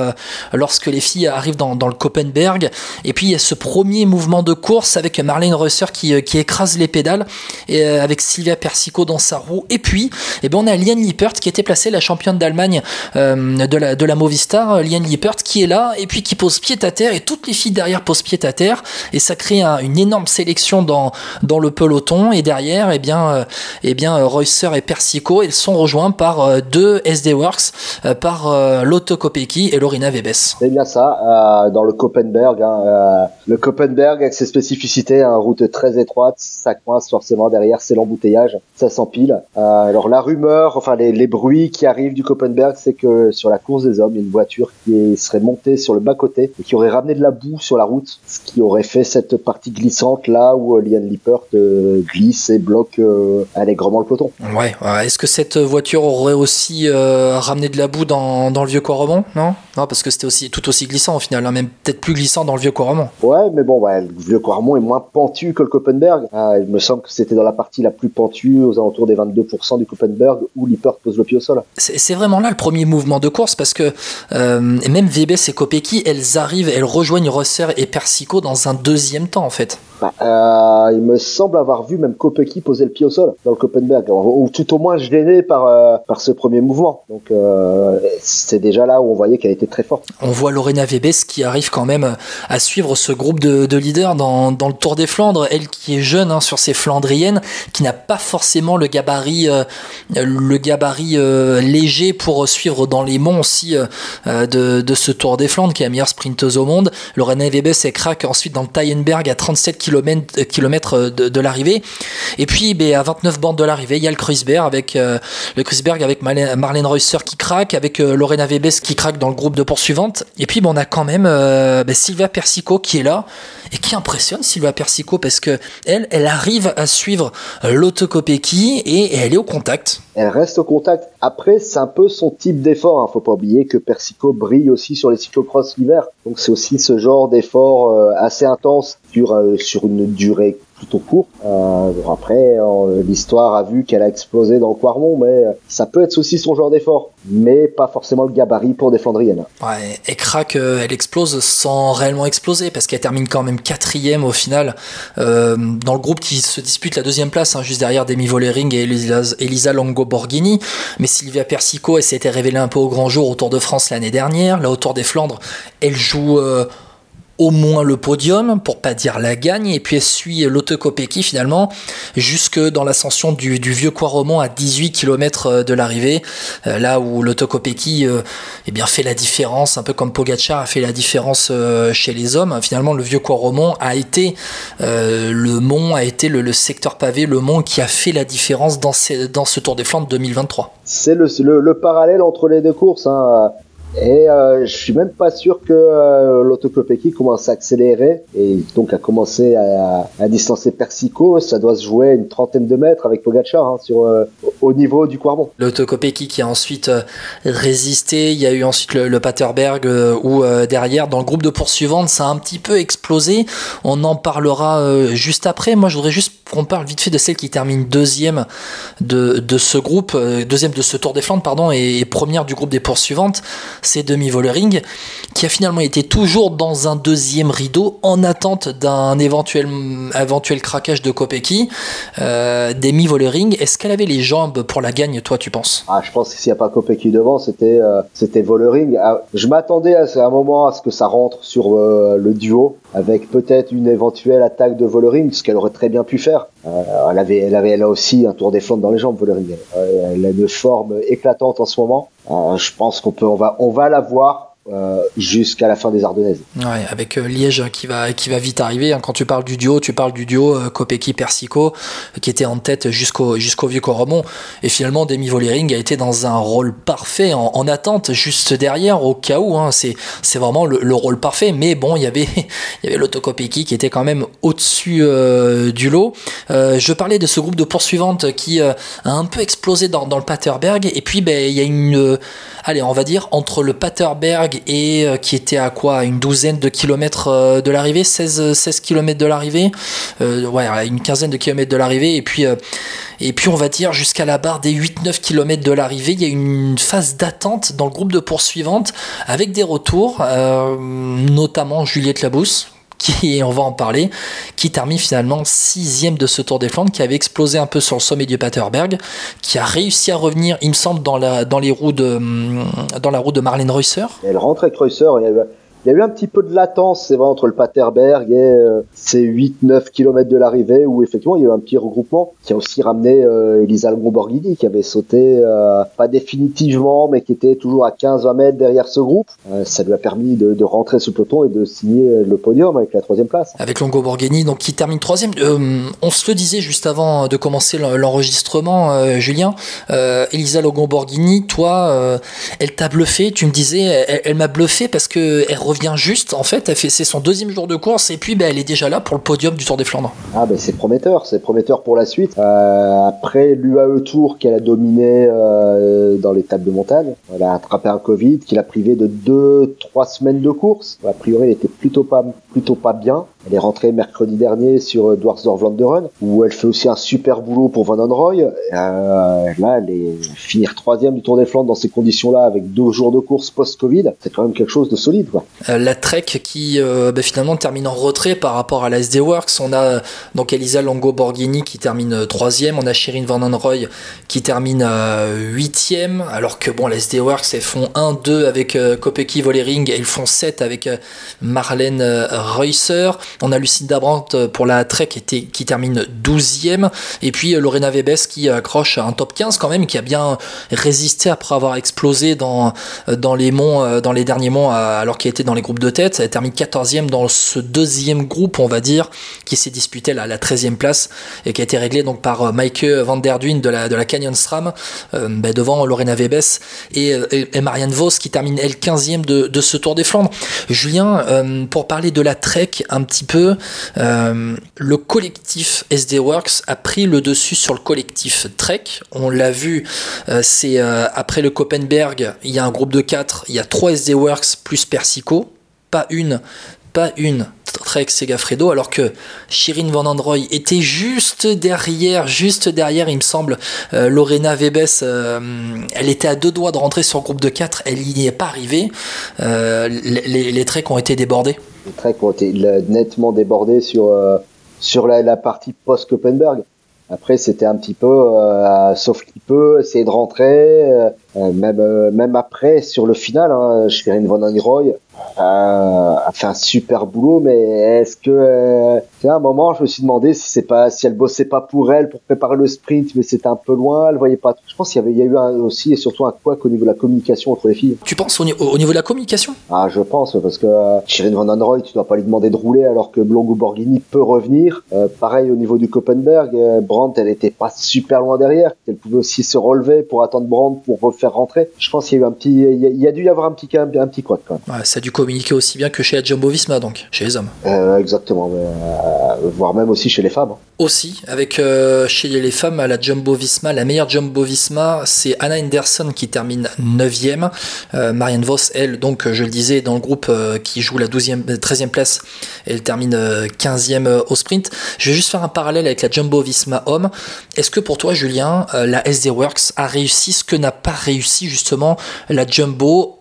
lorsque les filles arrivent dans, le Koppenberg. Et puis il y a ce premier mouvement de course avec Marlene Reusser qui, qui écrase les pédales et avec Sylvia Persico dans sa roue. Et puis, eh bien, on a Liane Lippert qui était placée la championne d'Allemagne euh, de, la, Movistar, Liane Lippert, qui est là et puis qui pose pied à terre et toutes les filles derrière posent pied à terre et ça crée une énorme sélection dans, le peloton et derrière, eh bien, euh, eh bien Reusser et Persico, ils sont rejoints par euh, deux SD Works, par Lotto Kopecky et Lorina Vebes. C'est bien ça, dans le Koppenberg. Hein, le Koppenberg avec ses spécificités, une route très étroite, ça coince forcément derrière, c'est l'embouteillage, ça s'empile. Alors la rumeur, enfin les, les bruits qui arrive du Koppenberg, c'est que sur la course des hommes, il y a une voiture qui serait montée sur le bas-côté et qui aurait ramené de la boue sur la route, ce qui aurait fait cette partie glissante là où euh, Liane Lippert euh, glisse et bloque euh, allègrement le peloton. Ouais, est-ce que cette voiture aurait aussi ramené de la boue dans, dans le vieux Coromont Non? Non, parce que c'était aussi tout aussi glissant au final, hein, même peut-être plus glissant dans le vieux Coromont. Ouais, mais bon, le vieux Coromont est moins pentu que le Koppenberg. Ah, il me semble que c'était dans la partie la plus pentue, aux alentours des 22% du Koppenberg, où Lippert pose le pied au sol c'est vraiment là le premier mouvement de course parce que euh, même Vebes et Kopecky, elles arrivent, elles rejoignent Rosser et Persico dans un deuxième temps en fait. Bah, euh, il me semble avoir vu même Kopecky poser le pied au sol dans le Koppenberg, ou tout au moins gêné par euh, par ce premier mouvement. Donc euh, c'est déjà là où on voyait qu'elle était très forte. On voit Lorena Vebes qui arrive quand même à suivre ce groupe de, de leaders dans, dans, le Tour des Flandres. Elle qui est jeune hein, sur ses Flandriennes, qui n'a pas forcément le gabarit le gabarit léger pour suivre dans les monts aussi de, de ce Tour des Flandres, qui est la meilleure sprinteuse au monde. Lorena Vebes elle craque ensuite dans le Tyenberg à 37 km kilomètres euh, de, l'arrivée. Et puis, ben, à 29 bandes de l'arrivée, il y a le Kreuzberg avec euh, le avec Marlène Reusser qui craque, avec euh, Lorena Vebes qui craque dans le groupe de poursuivante. Et puis, ben, on a quand même ben, Sylvia Persico qui est là et qui impressionne Sylvia Persico parce que elle, elle arrive à suivre l'autocopéki et, elle est au contact. Elle reste au contact. Après, c'est un peu son type d'effort. Hein. Faut pas oublier que Persico brille aussi sur les cyclocross l'hiver. Donc c'est aussi ce genre d'effort assez intense sur, sur une durée plutôt court. Euh, après, euh, l'histoire a vu qu'elle a explosé dans le Quarmont, mais ça peut être aussi son genre d'effort, mais pas forcément le gabarit pour des Flandriennes. Et craque, euh, elle explose sans réellement exploser, parce qu'elle termine quand même quatrième au final, euh, dans le groupe qui se dispute la deuxième place, hein, juste derrière Demi Vollering et Elisa, Elisa Longo Borghini. Mais Sylvia Persico, elle s'était révélée un peu au grand jour au Tour de France l'année dernière. Là, au Tour des Flandres, elle joue au moins le podium, pour pas dire la gagne, et puis suit Kopecky finalement jusque dans l'ascension du, vieux Quaromont à 18 km euh, de l'arrivée, euh, là où Kopecky euh, eh bien fait la différence, un peu comme Pogacar a fait la différence chez les hommes. Finalement, le vieux Quaromont a été le mont, a été le, secteur pavé, le mont qui a fait la différence dans, dans ce Tour des Flandres 2023. C'est le, le, parallèle entre les deux courses. Hein. Et euh, je suis même pas sûr que euh, commence à accélérer et donc à commencer à, à, distancer Persico. Ça doit se jouer une trentaine de mètres avec Pogacar hein, sur euh, au niveau du Quarmont. L'Autokopeki qui a ensuite euh, résisté. Il y a eu ensuite le, le Paterberg euh, où derrière dans le groupe de poursuivantes ça a un petit peu explosé. On en parlera juste après. Moi je voudrais juste qu'on parle vite fait de celle qui termine deuxième de, de ce groupe, deuxième de ce Tour des Flandres pardon et première du groupe des poursuivantes c'est Demi Vollering, qui a finalement été toujours dans un deuxième rideau en attente d'un éventuel, éventuel craquage de Kopecky. Euh, Demi Vollering, est-ce qu'elle avait les jambes pour la gagne, toi, tu penses? Ah, je pense que s'il n'y a pas Kopecky devant, c'était euh, c'était. Ah, je m'attendais à, un moment à ce que ça rentre sur euh, le duo, avec peut-être une éventuelle attaque de Vollering, ce qu'elle aurait très bien pu faire. Euh, elle avait, elle avait, a aussi un tour des flancs dans les jambes, Vollering. elle a une forme éclatante en ce moment. Je pense qu'on peut, on va, on va la voir euh, jusqu'à la fin des Ardennaises. Avec euh, Liège qui va, qui va vite arriver. Hein. Quand tu parles du duo, tu parles du duo euh, Kopecky-Persico qui était en tête jusqu'au jusqu'au vieux Coromon. Et finalement, Demi Vollering a été dans un rôle parfait en, en attente juste derrière au cas où. Hein. C'est, vraiment le, le, rôle parfait. Mais bon, il y avait, y avait l'Autokopecky qui était quand même au-dessus euh, du lot. je parlais de ce groupe de poursuivantes qui a un peu explosé dans, dans le Paterberg. Et puis, ben, il y a une, allez, on va dire, entre le Paterberg et euh, qui était à quoi Une douzaine de kilomètres euh, de l'arrivée 16, 16 kilomètres de l'arrivée euh, Ouais, une quinzaine de kilomètres de l'arrivée. Et puis, et puis, on va dire jusqu'à la barre des 8-9 kilomètres de l'arrivée, il y a une phase d'attente dans le groupe de poursuivantes avec des retours, notamment Juliette Labousse qui, on va en parler, qui termine finalement sixième de ce Tour des Flandres, qui avait explosé un peu sur le sommet du Paterberg, qui a réussi à revenir, il me semble, dans la, les roues de, dans la roue de Marlène Reusser. Elle rentre avec Reusser, il y a eu un petit peu de latence, c'est vrai, entre le Paterberg et euh, ces 8-9 km de l'arrivée, où effectivement il y a eu un petit regroupement qui a aussi ramené euh, Elisa Borghini, qui avait sauté, euh, pas définitivement, mais qui était toujours à 15-20 mètres derrière ce groupe. Euh, ça lui a permis de, rentrer sous le peloton et de signer le podium avec la troisième place. Avec Longo Borghini, donc qui termine troisième. on se le disait juste avant de commencer l'enregistrement, Julien. Elisa Longo Borghini, toi, elle t'a bluffé. Tu me disais, elle, elle m'a bluffé parce que elle revient vient juste, en fait, c'est son deuxième jour de course et puis ben, elle est déjà là pour le podium du Tour des Flandres. Ah ben c'est prometteur, c'est prometteur pour la suite. Euh, après l'UAE Tour qu'elle a dominé euh, dans l'étape de montagne, elle a attrapé un Covid qui l'a privé de deux, trois semaines de course. A priori, elle était plutôt pas, plutôt pas bien. Elle est rentrée mercredi dernier sur Dwarsdorf Vlaanderen, où elle fait aussi un super boulot pour Van Roy. Euh, là, elle est finir troisième du Tour des Flandres dans ces conditions-là, avec deux jours de course post-Covid, c'est quand même quelque chose de solide. Quoi. Euh, la Trek qui euh, bah, finalement termine en retrait par rapport à la SD Works. On a donc Elisa Longo Borghini qui termine troisième. On a Shirin Van Roy qui termine huitième. Alors que bon, la SD Works, elles font 1-2 avec Kopecky Vollering et ils font 7 avec Marlène Reusser. On a Lucinda Brandt euh, pour la Trek qui, termine 12e. Et puis euh, Lorena Vebes qui accroche un top 15 quand même, qui a bien résisté après avoir explosé euh, dans les derniers monts, alors qu'elle était dans les groupes de tête. Elle termine 14e dans ce deuxième groupe, on va dire, qui s'est disputé à la 13e place et qui a été réglé donc par Mike Van Der Duyn de la, de la Canyon Stram, ben, devant Lorena Vebes et, et, Marianne Vos qui termine elle 15e de, de ce Tour des Flandres. Julien, pour parler de la Trek un petit peu, euh, le collectif SD Works a pris le dessus sur le collectif Trek. On l'a vu, euh, c'est euh, après le Copenberg, il y a un groupe de 4, il y a 3 SD Works plus Persico, pas une, pas une Trek Segafredo, alors que Shirin Van Androy était juste derrière, juste derrière, il me semble, Lorena Webes, elle était à deux doigts de rentrer sur le groupe de 4, elle n'y est pas arrivée. les, les, Treks ont été débordés. Les Treks ont été nettement débordés sur, sur la, partie post-Koppenberg. Après, c'était un petit peu, euh, sauf qu'il peut essayer de rentrer, euh, même euh, même après sur le final, hein, Shirin Van Roy euh, a fait un super boulot, mais est-ce que euh, à un moment je me suis demandé si c'est pas si elle bossait pas pour elle pour préparer le sprint, mais c'était un peu loin, elle voyait pas. Je pense qu'il y avait il y a eu un, aussi et surtout un quoi au niveau de la communication entre les filles. Tu penses au, au niveau de la communication? Ah, je pense parce que euh, Shirin Van Androy, tu dois pas lui demander de rouler alors que Blongo Borghini peut revenir. Euh, pareil au niveau du Koppenberg, Brandt elle était pas super loin derrière, elle pouvait aussi se relever pour attendre Brandt pour refaire rentrer. Je pense qu'il y a eu un petit, il y a, dû y avoir un petit un, un petit quoi quand même. Ouais, ça a dû communiquer aussi bien que chez la Jumbo Visma, donc, chez les hommes. Euh, exactement, euh, voire même aussi chez les femmes. Aussi, avec euh, chez les femmes, à la Jumbo Visma, la meilleure Jumbo Visma, c'est Anna Henderson qui termine 9ème. Marianne Vos, elle, donc, je le disais, dans le groupe qui joue la 12e, 13e place, elle termine 15e au sprint. Je vais juste faire un parallèle avec la Jumbo Visma homme. Est-ce que pour toi, Julien, la SD Works a réussi ce que n'a pas réussi justement la Jumbo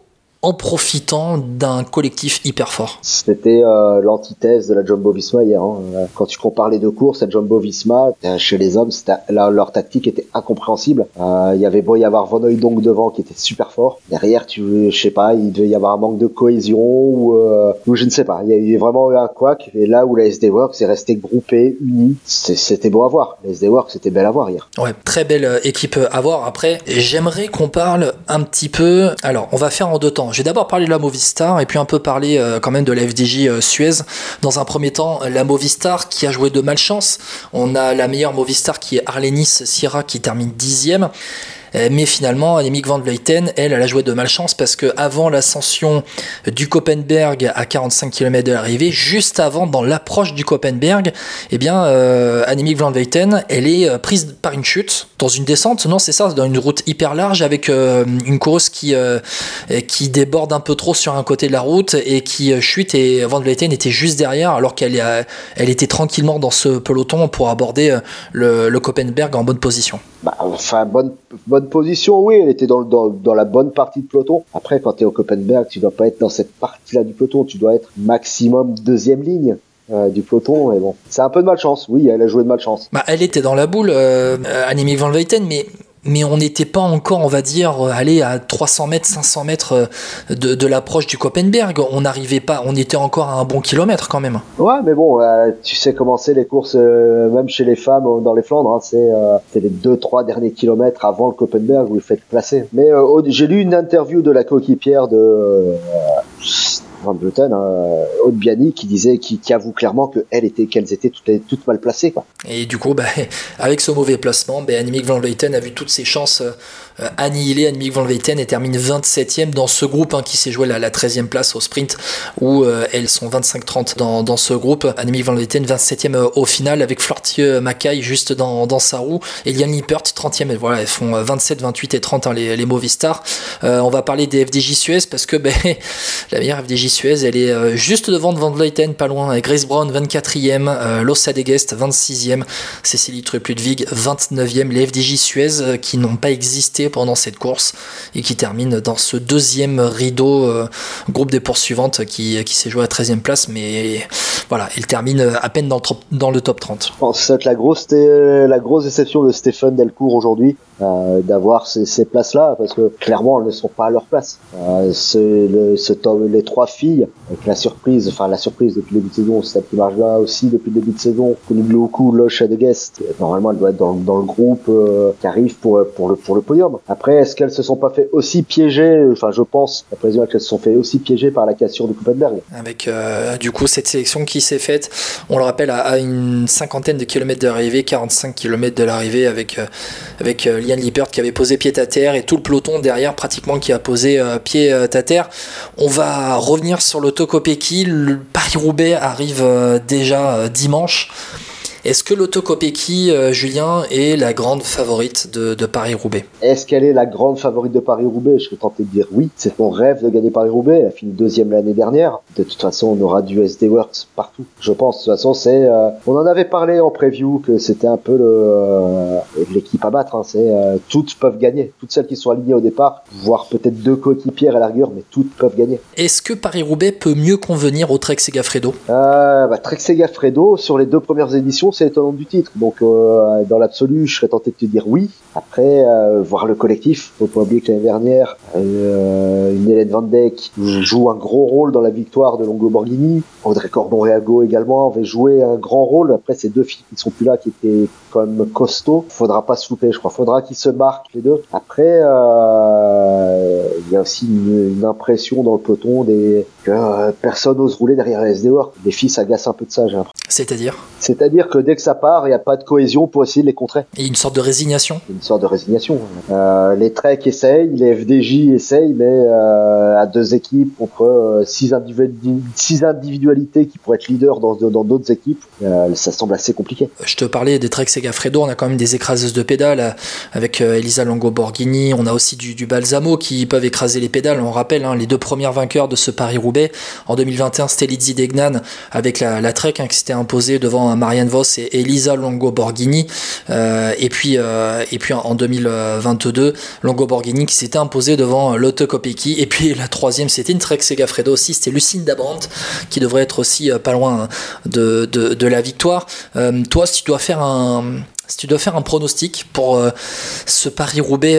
en profitant d'un collectif hyper fort. C'était euh, l'antithèse de la Jumbo Visma hier. Hein. Quand tu compares les deux courses, la Jumbo Visma, euh, chez les hommes, leur tactique était incompréhensible. Euh, il y avait beau y avoir Van donc devant qui était super fort. Derrière, tu, je sais pas, il devait y avoir un manque de cohésion ou, ou je ne sais pas. Il y a vraiment eu un quack. Et là où la SD Works est restée groupée, unie, c'était beau à voir. La SD Works, c'était belle à voir hier. Ouais, très belle équipe à voir. Après, j'aimerais qu'on parle un petit peu. Alors, on va faire en deux temps. Je vais d'abord parler de la Movistar et puis un peu parler euh, quand même de la FDJ euh, Suez. Dans un premier temps, la Movistar qui a joué de malchance. On a la meilleure Movistar qui est Arlenis Sierra qui termine dixième. Euh, mais finalement, Annemiek van Vleuten, elle, elle a joué de malchance parce que avant l'ascension du Koppenberg à 45 km de l'arrivée, juste avant, dans l'approche du Koppenberg, eh bien, euh, Annemiek van Vleuten, elle est euh, prise par une chute dans une descente. Non, c'est ça, dans une route hyper large avec euh, une course qui qui déborde un peu trop sur un côté de la route et qui chute. Et van Vleuten était juste derrière, alors qu'elle elle était tranquillement dans ce peloton pour aborder le, le Koppenberg en bonne position. Bah, enfin, bonne, bonne position, oui, elle était dans, dans, dans la bonne partie de peloton. Après, quand tu au Copenberg, tu dois pas être dans cette partie-là du peloton, tu dois être maximum deuxième ligne. Euh, du peloton et bon c'est un peu de malchance oui elle a joué de malchance bah elle était dans la boule euh, Annemiek van Vleuten mais mais on n'était pas encore, on va dire, euh, aller à 300 mètres, 500 mètres euh, de, l'approche du Koppenberg. On n'arrivait pas, on était encore à un bon kilomètre quand même. Ouais, mais bon, euh, tu sais comment c'est les courses, même chez les femmes dans les Flandres, hein, c'est les 2-3 derniers kilomètres avant le Koppenberg où il fait placer. Mais j'ai lu une interview de la coéquipière de Van Vleuten, hein, qui disait, qui, avoue clairement qu'elles étaient, toutes, mal placées. Et du coup, bah, avec ce mauvais placement, bah, Annemiek van Vleuten a vu toutes ses chances euh, euh, annihilé Annemiek van Vleuten et termine 27e dans ce groupe hein, qui s'est joué la, la 13e place au sprint où euh, elles sont 25-30 dans, ce groupe. Annemiek van Vleuten 27e euh, au final avec Flortieu Mackay juste dans, sa roue et Liane Lippert 30e. Et voilà, elles font 27, 28 et 30 hein, les, les Movistar. Euh, on va parler des FDJ Suez parce que ben, la meilleure FDJ Suez. Elle est juste devant de Van Vleuten, pas loin, Grace Brown 24e, euh, Lossa Degest 26e, Cécilie Trupp-Ludwig 29e, les FDJ Suez qui n'ont pas existé pendant cette course et qui termine dans ce deuxième rideau euh, groupe des poursuivantes qui, qui s'est joué à 13e place. Mais voilà il termine à peine dans le, top 30 c'est la grosse la grosse déception de Stéphane Delcourt aujourd'hui euh, d'avoir ces, ces places là parce que clairement elles ne sont pas à leur place. Euh, le, ce les trois filles avec la surprise enfin la surprise depuis le début de saison celle qui marche là aussi depuis le début de saison Koulibaly, Loche et De Guest. Normalement elle doit être dans, dans le groupe euh, qui arrive pour pour le pour le podium. Après, est-ce qu'elles se sont pas fait aussi piéger? Enfin, je pense, à présent qu'elles se sont fait aussi piéger par la cassure du Kuppenberg? Avec euh, du coup cette sélection qui s'est faite, on le rappelle, à, une cinquantaine de kilomètres de l'arrivée, 45 kilomètres de l'arrivée, avec euh, avec euh, Liane Lippert qui avait posé pied à terre et tout le peloton derrière pratiquement qui a posé pied à terre. On va revenir sur le Tokopeki. Le Paris-Roubaix arrive déjà dimanche. Est-ce que l'autocopéki, euh, Julien, est la grande favorite de, de Paris-Roubaix Est-ce qu'elle est la grande favorite de Paris-Roubaix? Je serais tenté de dire oui. C'est mon rêve de gagner Paris-Roubaix. Elle a fini deuxième l'année dernière. De toute façon, on aura du SD Works partout. Je pense. De toute façon, c'est. euh, on en avait parlé en preview que c'était un peu le euh, l'équipe à battre. Hein. C'est toutes peuvent gagner. Toutes celles qui sont alignées au départ, voire peut-être deux coéquipières à la rigueur, mais toutes peuvent gagner. Est-ce que Paris-Roubaix peut mieux convenir au Trek Segafredo? Euh, bah, Trek Segafredo, sur les deux premières éditions, c'est étonnant du titre. Donc, euh, dans l'absolu, je serais tenté de te dire oui. Après, euh, voir le collectif, faut pas oublier que l'année dernière, euh, une Hélène Van Dijk joue un gros rôle dans la victoire de Longo Borghini. Audrey Corbon-Réago également avait joué un grand rôle. Après, ces deux filles qui sont plus là, qui étaient quand même costauds. Faudra pas se louper, je crois. Faudra qu'ils se marquent les deux. Après, il y a aussi une, une impression dans le peloton des que personne n'ose rouler derrière les SD Works. Les filles s'agacent un peu de ça, j'ai l'impression. C'est-à-dire? C'est-à-dire que dès que ça part, il n'y a pas de cohésion pour essayer de les contrer. Et une sorte de résignation une sorte de résignation. Euh, les Trek essayent, les FDJ essayent, mais euh, à deux équipes contre euh, six, individu- six individualités qui pourraient être leaders dans dans d'autres équipes, euh, ça semble assez compliqué. Je te parlais des Trek Segafredo, on a quand même des écraseuses de pédales avec Elisa Longo Borghini, on a aussi du, du Balsamo qui peuvent écraser les pédales. On rappelle hein, les deux premières vainqueurs de ce Paris-Roubaix en 2021, c'était Lizzie Degnan avec la, la Trek hein, qui s'était imposée devant Marianne Voss et Elisa Longo Borghini. Euh, et puis euh, et puis en 2022, Longo Borghini qui s'était imposée devant Lotte Kopecky. Et puis la troisième, c'était une Trek Segafredo aussi, c'était Lucinda Brandt qui devrait être aussi euh, pas loin hein, de, la victoire. Toi, si tu dois faire un, si tu dois faire un pronostic pour ce Paris-Roubaix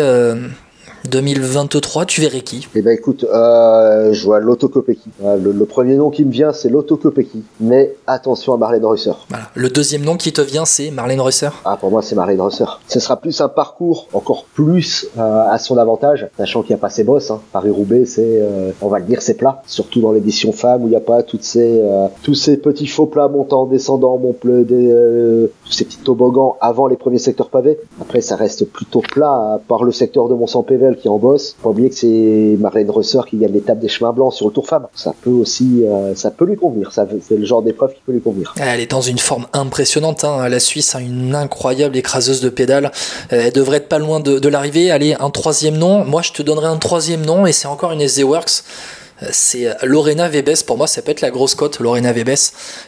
2023, tu verrais qui? Eh ben écoute, euh, je vois l'autocopéki. Le, le premier nom qui me vient, c'est l'autocopéki. Mais attention à Marlène Reusser. voilà. Le deuxième nom qui te vient, c'est Marlène Reusser. Ah, pour moi, c'est Marlène Reusser. Ce sera plus un parcours encore plus euh, à son avantage, sachant qu'il n'y a pas ses bosses. Hein. Paris-Roubaix, c'est, euh, on va le dire, c'est plat. Surtout dans l'édition femme où il n'y a pas toutes ces, euh, tous ces petits faux plats montants, descendants, mon pleu, des, euh, tous ces petits toboggans avant les premiers secteurs pavés. Après, ça reste plutôt plat, à part le secteur de Mont-Saint-Pével qui en bosse. Faut pas oublier que c'est Marlène Reusser qui gagne l'étape des chemins blancs sur le Tour Femme. Ça peut aussi, euh, ça peut lui convenir. C'est le genre d'épreuve qui peut lui convenir. Elle est dans une forme impressionnante. Hein. La Suisse a une incroyable écraseuse de pédales. Euh, Elle devrait être pas loin de, de l'arrivée. Allez, un troisième nom. Moi, je te donnerai un troisième nom et c'est encore une SD Works. Euh, C'est Lorena Vebes, pour moi ça peut être la grosse cote, Lorena Vebes,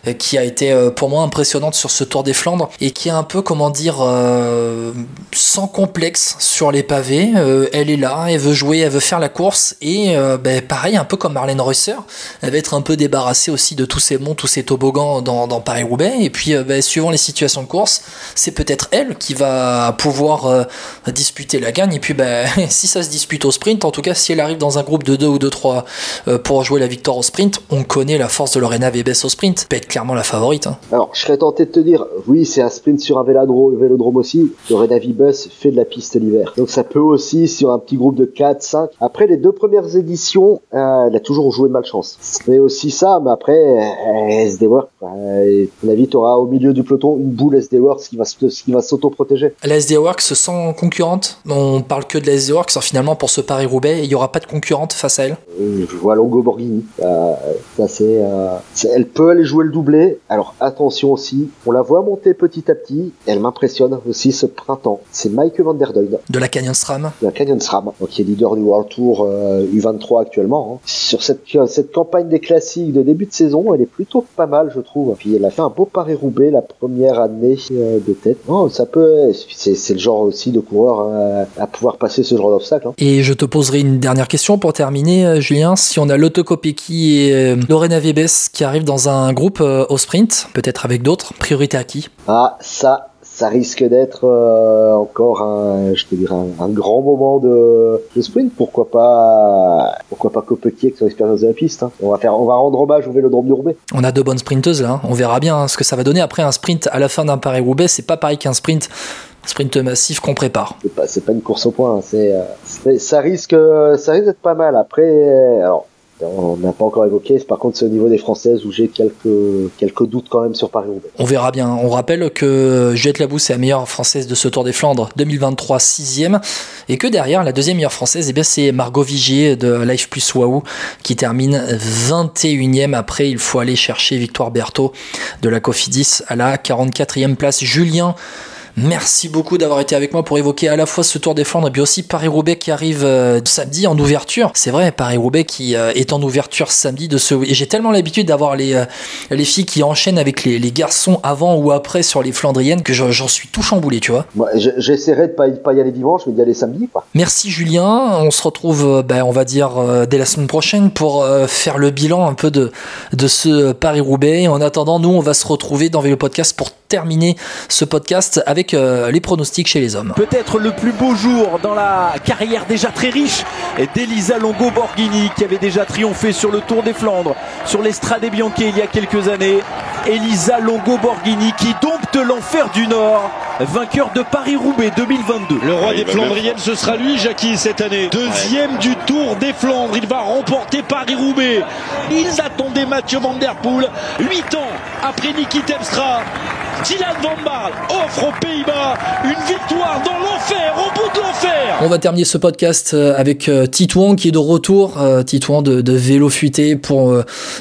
euh, qui a été euh, pour moi impressionnante sur ce Tour des Flandres et qui est un peu, comment dire, euh, sans complexe sur les pavés. Euh, elle est là, elle veut jouer, elle veut faire la course et euh, ben, pareil, un peu comme Marlène Reusser, elle va être un peu débarrassée aussi de tous ces monts, tous ces toboggans dans, Paris-Roubaix et puis euh, ben, suivant les situations de course, c'est peut-être elle qui va pouvoir euh, disputer la gagne et puis ben, si ça se dispute au sprint, en tout cas si elle arrive dans un groupe de 2 ou de 3 euh, pour jouer la victoire au sprint, on connaît la force de Lorena Vebes au sprint, peut être clairement la favorite. hein. Alors, je serais tenté de te dire, oui, c'est un sprint sur un vélodrome, vélodrome aussi. Le Renavi Bus fait de la piste l'hiver. Donc, ça peut aussi, sur un petit groupe de 4, 5. Après, les deux premières éditions, euh, elle a toujours joué de malchance. C'est aussi ça, mais après, euh, SD Works, euh, à mon avis, t'auras au milieu du peloton une boule SD Works qui va, qui va s'auto-protéger. La SD Works sans concurrente, on parle que de la SD Works, alors finalement pour ce Paris-Roubaix, il n'y aura pas de concurrente face à elle? Euh, vois Longo Borghini. Euh, ça, c'est, euh, c'est- elle peut aller jouer le doublé. Alors, attention aussi, on la voit monter petit à petit. Elle m'impressionne aussi ce printemps. C'est Mike van der Duyne. De la Canyon SRAM. Il y a Canyon SRAM, donc qui est leader du World Tour euh, U23 actuellement. hein. Sur cette, cette campagne des classiques de début de saison, elle est plutôt pas mal, je trouve. Puis elle a fait un beau Paris-Roubaix la première année euh, de tête. Non, ça peut. C'est, le genre aussi de coureur euh, à pouvoir passer ce genre d'obstacle. hein. Et je te poserai une dernière question pour terminer, euh, Julien. Si on a l'autocopéki et euh, Lorena Vebes qui arrivent dans un groupe euh, au sprint, peut-être avec d'autres, priorité à qui? Ah, ça, ça risque d'être euh, encore un, je te dirais, un, un grand moment de, de sprint. Pourquoi pas, pourquoi pas Kopecky avec son expérience de la piste. hein. On va faire, on va rendre hommage au Vélodrome du Roubaix. On a deux bonnes sprinteuses là, hein. on verra bien hein, ce que ça va donner. Après un sprint à la fin d'un Paris-Roubaix, c'est pas pareil qu'un sprint, sprint massif qu'on prépare. C'est pas, pas une course au point. hein. C'est, euh, ça risque, ça risque d'être pas mal. Après, alors, On n'a pas encore évoqué. Par contre, c'est au niveau des Françaises où j'ai quelques, doutes quand même sur Paris-Roubaix. On verra bien. On rappelle que Juliette Labousse est la meilleure française de ce Tour des Flandres 2023, 6ème. Et que derrière, la deuxième meilleure française, eh c'est Margot Vigier de Life Plus Waouh qui termine 21ème. Après, il faut aller chercher Victoire Berthaud de la Cofidis à la 44e place. Julien Merci beaucoup d'avoir été avec moi pour évoquer à la fois ce Tour des Flandres et puis aussi Paris-Roubaix qui arrive euh, samedi en ouverture. C'est vrai, Paris-Roubaix qui euh, est en ouverture samedi de ce... Et j'ai tellement l'habitude d'avoir les, euh, les filles qui enchaînent avec les, les, garçons avant ou après sur les Flandriennes que j'en suis tout chamboulé, tu vois. Moi, J'essaierai de pas, pas y aller dimanche, mais d'y aller samedi. Quoi. Merci Julien. On se retrouve, ben, on va dire, dès la semaine prochaine pour faire le bilan un peu de, de ce Paris-Roubaix. En attendant, nous, on va se retrouver dans Vélo Podcast pour terminer ce podcast avec euh, les pronostics chez les hommes. Peut-être le plus beau jour dans la carrière déjà très riche d'Elisa Longo Borghini qui avait déjà triomphé sur le Tour des Flandres, sur l'Estrade Bianche il y a quelques années. Elisa Longo Borghini qui dompte l'enfer du Nord, vainqueur de Paris-Roubaix 2022. Le roi des Flandriennes, ce sera lui, Jackie, cette année. Deuxième du Tour des Flandres, il va remporter Paris-Roubaix. Ils attendaient Mathieu Van Der Poel, 8 ans après Niki Terpstra. Dylan Van Barl offre aux Pays-Bas une victoire dans l'enfer, au bout de l'enfer. On va terminer ce podcast euh, avec euh, Titouan qui est de retour, euh, Titouan de, de, Vélo Futé pour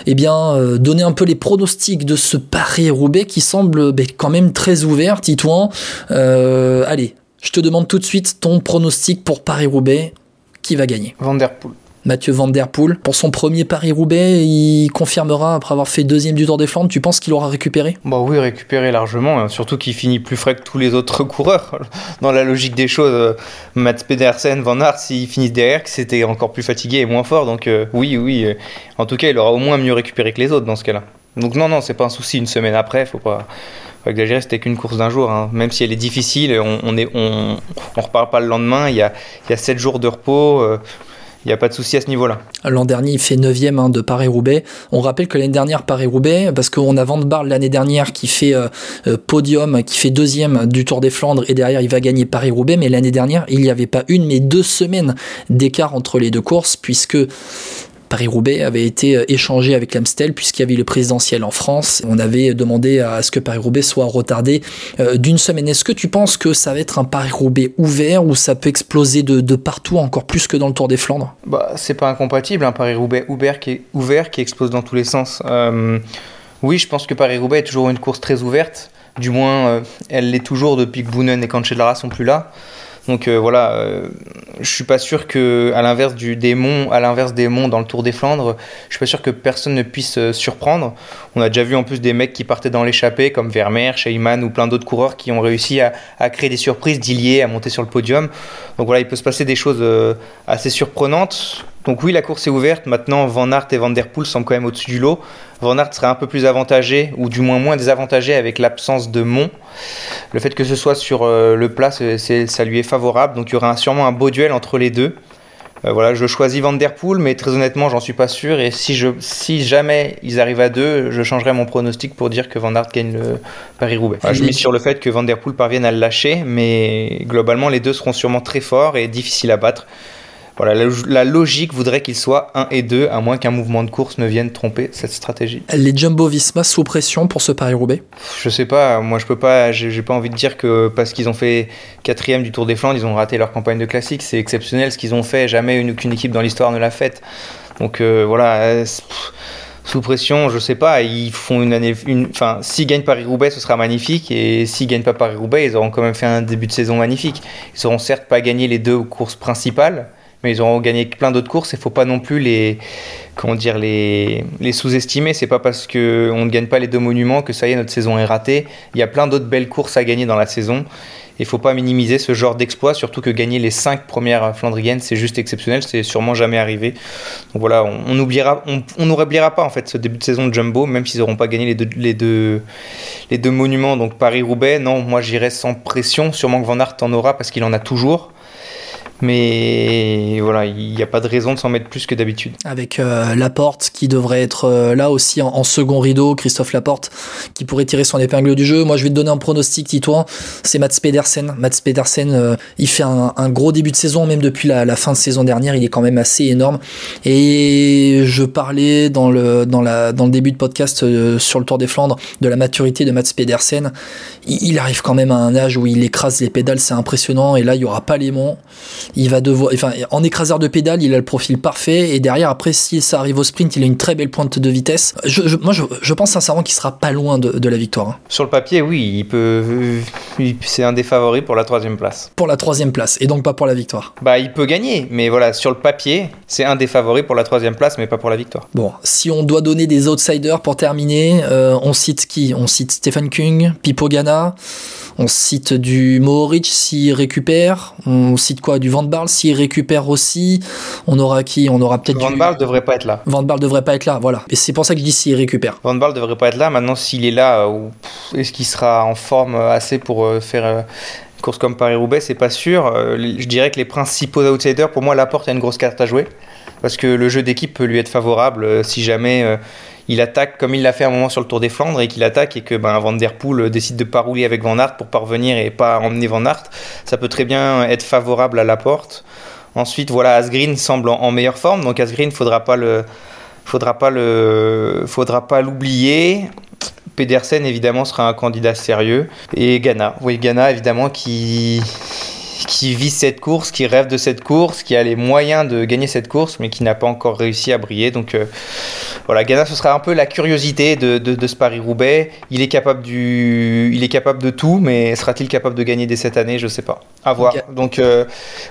eh bien donner un peu les pronostics de ce Paris-Roubaix qui semble ben, quand même très ouvert. Titouan, allez, je te demande tout de suite ton pronostic pour Paris-Roubaix. Qui va gagner? Van Der Poel. Mathieu Van Der Poel. Pour son premier Paris-Roubaix, il confirmera après avoir fait deuxième du Tour des Flandres. Tu penses qu'il aura récupéré? Bah oui, récupéré largement. Hein. Surtout qu'il finit plus frais que tous les autres coureurs. Dans la logique des choses, euh, Mats Pedersen, Van Aert, s'ils finissent derrière, c'était encore plus fatigué et moins fort. Donc euh, oui, oui. Euh, en tout cas, il aura au moins mieux récupéré que les autres dans ce cas-là. Donc non, non, c'est pas un souci. Une semaine après, faut pas exagérer, c'était qu'une course d'un jour. Hein. Même si elle est difficile, on, on repart pas le lendemain. Il y a, il y a 7 jours de repos. Il n'y a pas de souci à ce niveau-là. L'an dernier, il fait 9e hein, de Paris-Roubaix. On rappelle que l'année dernière, Paris-Roubaix, parce qu'on a Van l'année dernière qui fait euh, euh, podium, qui fait deuxième du Tour des Flandres, et derrière, il va gagner Paris-Roubaix. Mais l'année dernière, il n'y avait pas une, mais deux semaines d'écart entre les deux courses, puisque Paris-Roubaix avait été euh, échangé avec l'Amstel puisqu'il y avait le présidentiel en France. On avait demandé à ce que Paris-Roubaix soit retardé euh, d'une semaine. Est-ce que tu penses que ça va être un Paris-Roubaix ouvert ou ça peut exploser de, partout encore plus que dans le Tour des Flandres? Bah, C'est pas incompatible, un Paris-Roubaix ouvert qui, explose dans tous les sens. Euh, oui, je pense que Paris-Roubaix est toujours une course très ouverte. Du moins, elle l'est toujours depuis que Boonen et Cancellara sont plus là. Donc euh, voilà, euh, je suis pas sûr que, à l'inverse du démon, à l'inverse des monts dans le Tour des Flandres, je suis pas sûr que personne ne puisse euh, surprendre. On a déjà vu en plus des mecs qui partaient dans l'échappée, comme Vermeer, Sheyman ou plein d'autres coureurs qui ont réussi à, créer des surprises, d'Illier à monter sur le podium. Donc voilà, il peut se passer des choses assez surprenantes. Donc oui, la course est ouverte. Maintenant, Van Aert et Van Der Poel sont quand même au-dessus du lot. Van Aert serait un peu plus avantagé, ou du moins moins désavantagé avec l'absence de Mont. Le fait que ce soit sur euh, le plat, ça lui est favorable. Donc il y aura sûrement un beau duel entre les deux. Euh, voilà, je choisis Van Der Poel, mais très honnêtement, j'en suis pas sûr. Et si, je, si jamais ils arrivent à deux, je changerai mon pronostic pour dire que Van Aert gagne le Paris-Roubaix. je mise sur le fait que Van Der Poel parvienne à le lâcher, mais globalement, les deux seront sûrement très forts et difficiles à battre. Voilà, la, logique voudrait qu'il soit 1 et 2, à moins qu'un mouvement de course ne vienne tromper cette stratégie. Les Jumbo Visma sous pression pour ce Paris-Roubaix Je sais pas, moi je peux pas, j'ai pas envie de dire que parce qu'ils ont fait quatrième du Tour des Flandres, ils ont raté leur campagne de classique. C'est exceptionnel ce qu'ils ont fait, jamais une, aucune équipe dans l'histoire ne l'a fait. Donc euh, voilà. Euh, sous pression, je sais pas, ils font une année. Une, enfin, s'ils gagnent Paris-Roubaix, ce sera magnifique. Et s'ils gagnent pas Paris-Roubaix, ils auront quand même fait un début de saison magnifique. Ils auront certes pas gagné les deux courses principales, mais ils auront gagné plein d'autres courses. Il faut pas non plus les, comment dire, les, sous-estimer. C'est pas parce que on ne gagne pas les deux monuments que ça y est, notre saison est ratée. Il y a plein d'autres belles courses à gagner dans la saison. Il faut pas minimiser ce genre d'exploit, surtout que gagner les cinq premières Flandriennes, c'est juste exceptionnel, c'est sûrement jamais arrivé. Donc voilà, on n'oubliera, on, pas en fait ce début de saison de Jumbo, même s'ils n'auront pas gagné les deux, les deux, les deux monuments. Donc Paris-Roubaix, non, moi j'irai sans pression. Sûrement que Van Aert en aura parce qu'il en a toujours. Mais voilà, il n'y a pas de raison de s'en mettre plus que d'habitude. Avec euh, Laporte qui devrait être euh, là aussi en, second rideau, Christophe Laporte qui pourrait tirer son épingle du jeu. Moi je vais te donner un pronostic Titouan, c'est Mats Pedersen. Mats Pedersen, euh, il fait un, gros début de saison, même depuis la, fin de saison dernière, il est quand même assez énorme. Et je parlais dans le, dans début de podcast sur le Tour des Flandres de la maturité de Mats Pedersen. Il, il, arrive quand même à un âge où il écrase les pédales, c'est impressionnant. Et là, il y aura pas les monts il va devoir, enfin, en écraseur de pédale, il a le profil parfait. Et derrière, après, si ça arrive au sprint, il a une très belle pointe de vitesse. Je, moi, je, pense sincèrement qu'il sera pas loin de, la victoire. Hein. Sur le papier, oui, il peut. C'est un des favoris pour la troisième place. Pour la troisième place, et donc pas pour la victoire. Bah, il peut gagner, mais voilà, sur le papier, c'est un des favoris pour la troisième place, mais pas pour la victoire. Bon, si on doit donner des outsiders pour terminer, euh, on cite qui? On cite Stephen Kung, Pipo Gana. On cite du Mohoric s'il récupère. On cite quoi? Du Van Barl s'il récupère aussi. On aura qui? On aura peut-être Van du... Barl devrait pas être là. Van Barl devrait pas être là, voilà. Et c'est pour ça que je dis s'il récupère. Van Barl devrait pas être là. Maintenant, s'il est là, euh, est-ce qu'il sera en forme assez pour euh, faire une euh, course comme Paris-Roubaix? C'est pas sûr. Je dirais que les principaux outsiders, pour moi, Laporte a une grosse carte à jouer. Parce que le jeu d'équipe peut lui être favorable si jamais il attaque comme il l'a fait à un moment sur le Tour des Flandres et qu'il attaque et que ben, Van Der Poel décide de pas rouler avec Van Aert pour parvenir et pas emmener Van Aert, ça peut très bien être favorable à la porte. Ensuite, voilà, Asgreen semble en, meilleure forme, donc Asgreen faudra pas le faudra pas l'oublier. Pedersen évidemment sera un candidat sérieux et Ghana, oui Ghana évidemment qui qui vit cette course, qui rêve de cette course, qui a les moyens de gagner cette course, mais qui n'a pas encore réussi à briller. Donc euh, voilà, Ghana, ce sera un peu la curiosité de, de, ce Paris-Roubaix. Il est capable du, il est capable de tout, mais sera-t-il capable de gagner dès cette année? Je sais pas. À voir. Donc euh,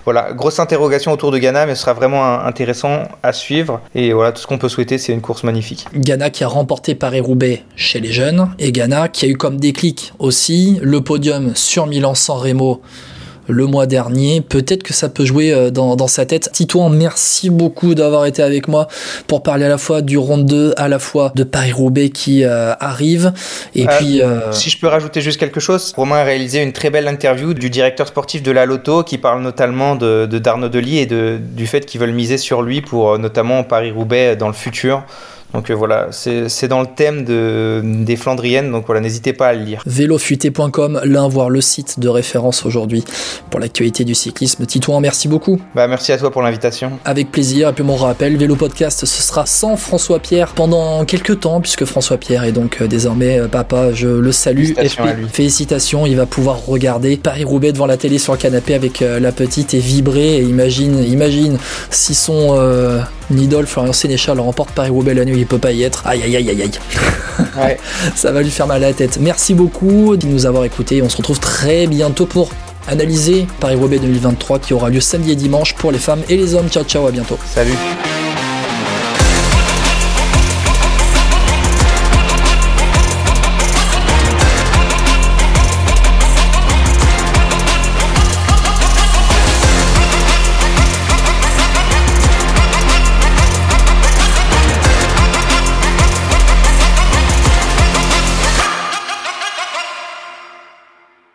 voilà, grosse interrogation autour de Ghana, mais ce sera vraiment intéressant à suivre. Et voilà, tout ce qu'on peut souhaiter, c'est une course magnifique. Ghana qui a remporté Paris-Roubaix chez les jeunes, et Ghana qui a eu comme déclic aussi le podium sur Milan-San Remo le mois dernier. Peut-être que ça peut jouer euh, dans, sa tête. Titouan, merci beaucoup d'avoir été avec moi pour parler à la fois du Ronde 2, à la fois de Paris-Roubaix qui euh, arrive. Et euh, puis. Si je peux rajouter juste quelque chose, Romain a réalisé une très belle interview du directeur sportif de la Loto qui parle notamment de, de Darnaud Delis et de, du fait qu'ils veulent miser sur lui pour notamment Paris-Roubaix dans le futur. Donc euh, voilà, c'est dans le thème de, des Flandriennes, donc voilà, n'hésitez pas à le lire. Vélofuté.com, l'un voir le site de référence aujourd'hui pour l'actualité du cyclisme. Titouan, merci beaucoup. Bah, merci à toi pour l'invitation. Avec plaisir, et puis mon rappel, Vélo Podcast, ce sera sans François Pierre pendant quelques temps, puisque François Pierre est donc euh, désormais euh, papa, je le salue. Félicitations, à lui. Félicitations, il va pouvoir regarder Paris-Roubaix devant la télé sur le canapé avec la petite et vibrer, et imagine, imagine si son Nidol, Florian Sénéchal remporte Paris-Roubaix la nuit, il peut pas y être. Aïe aïe aïe aïe aïe. Ça va lui faire mal à la tête. Merci beaucoup de nous avoir écoutés. On se retrouve très bientôt pour analyser Paris-Roubaix 2023 qui aura lieu samedi et dimanche pour les femmes et les hommes. Ciao ciao, à bientôt. Salut.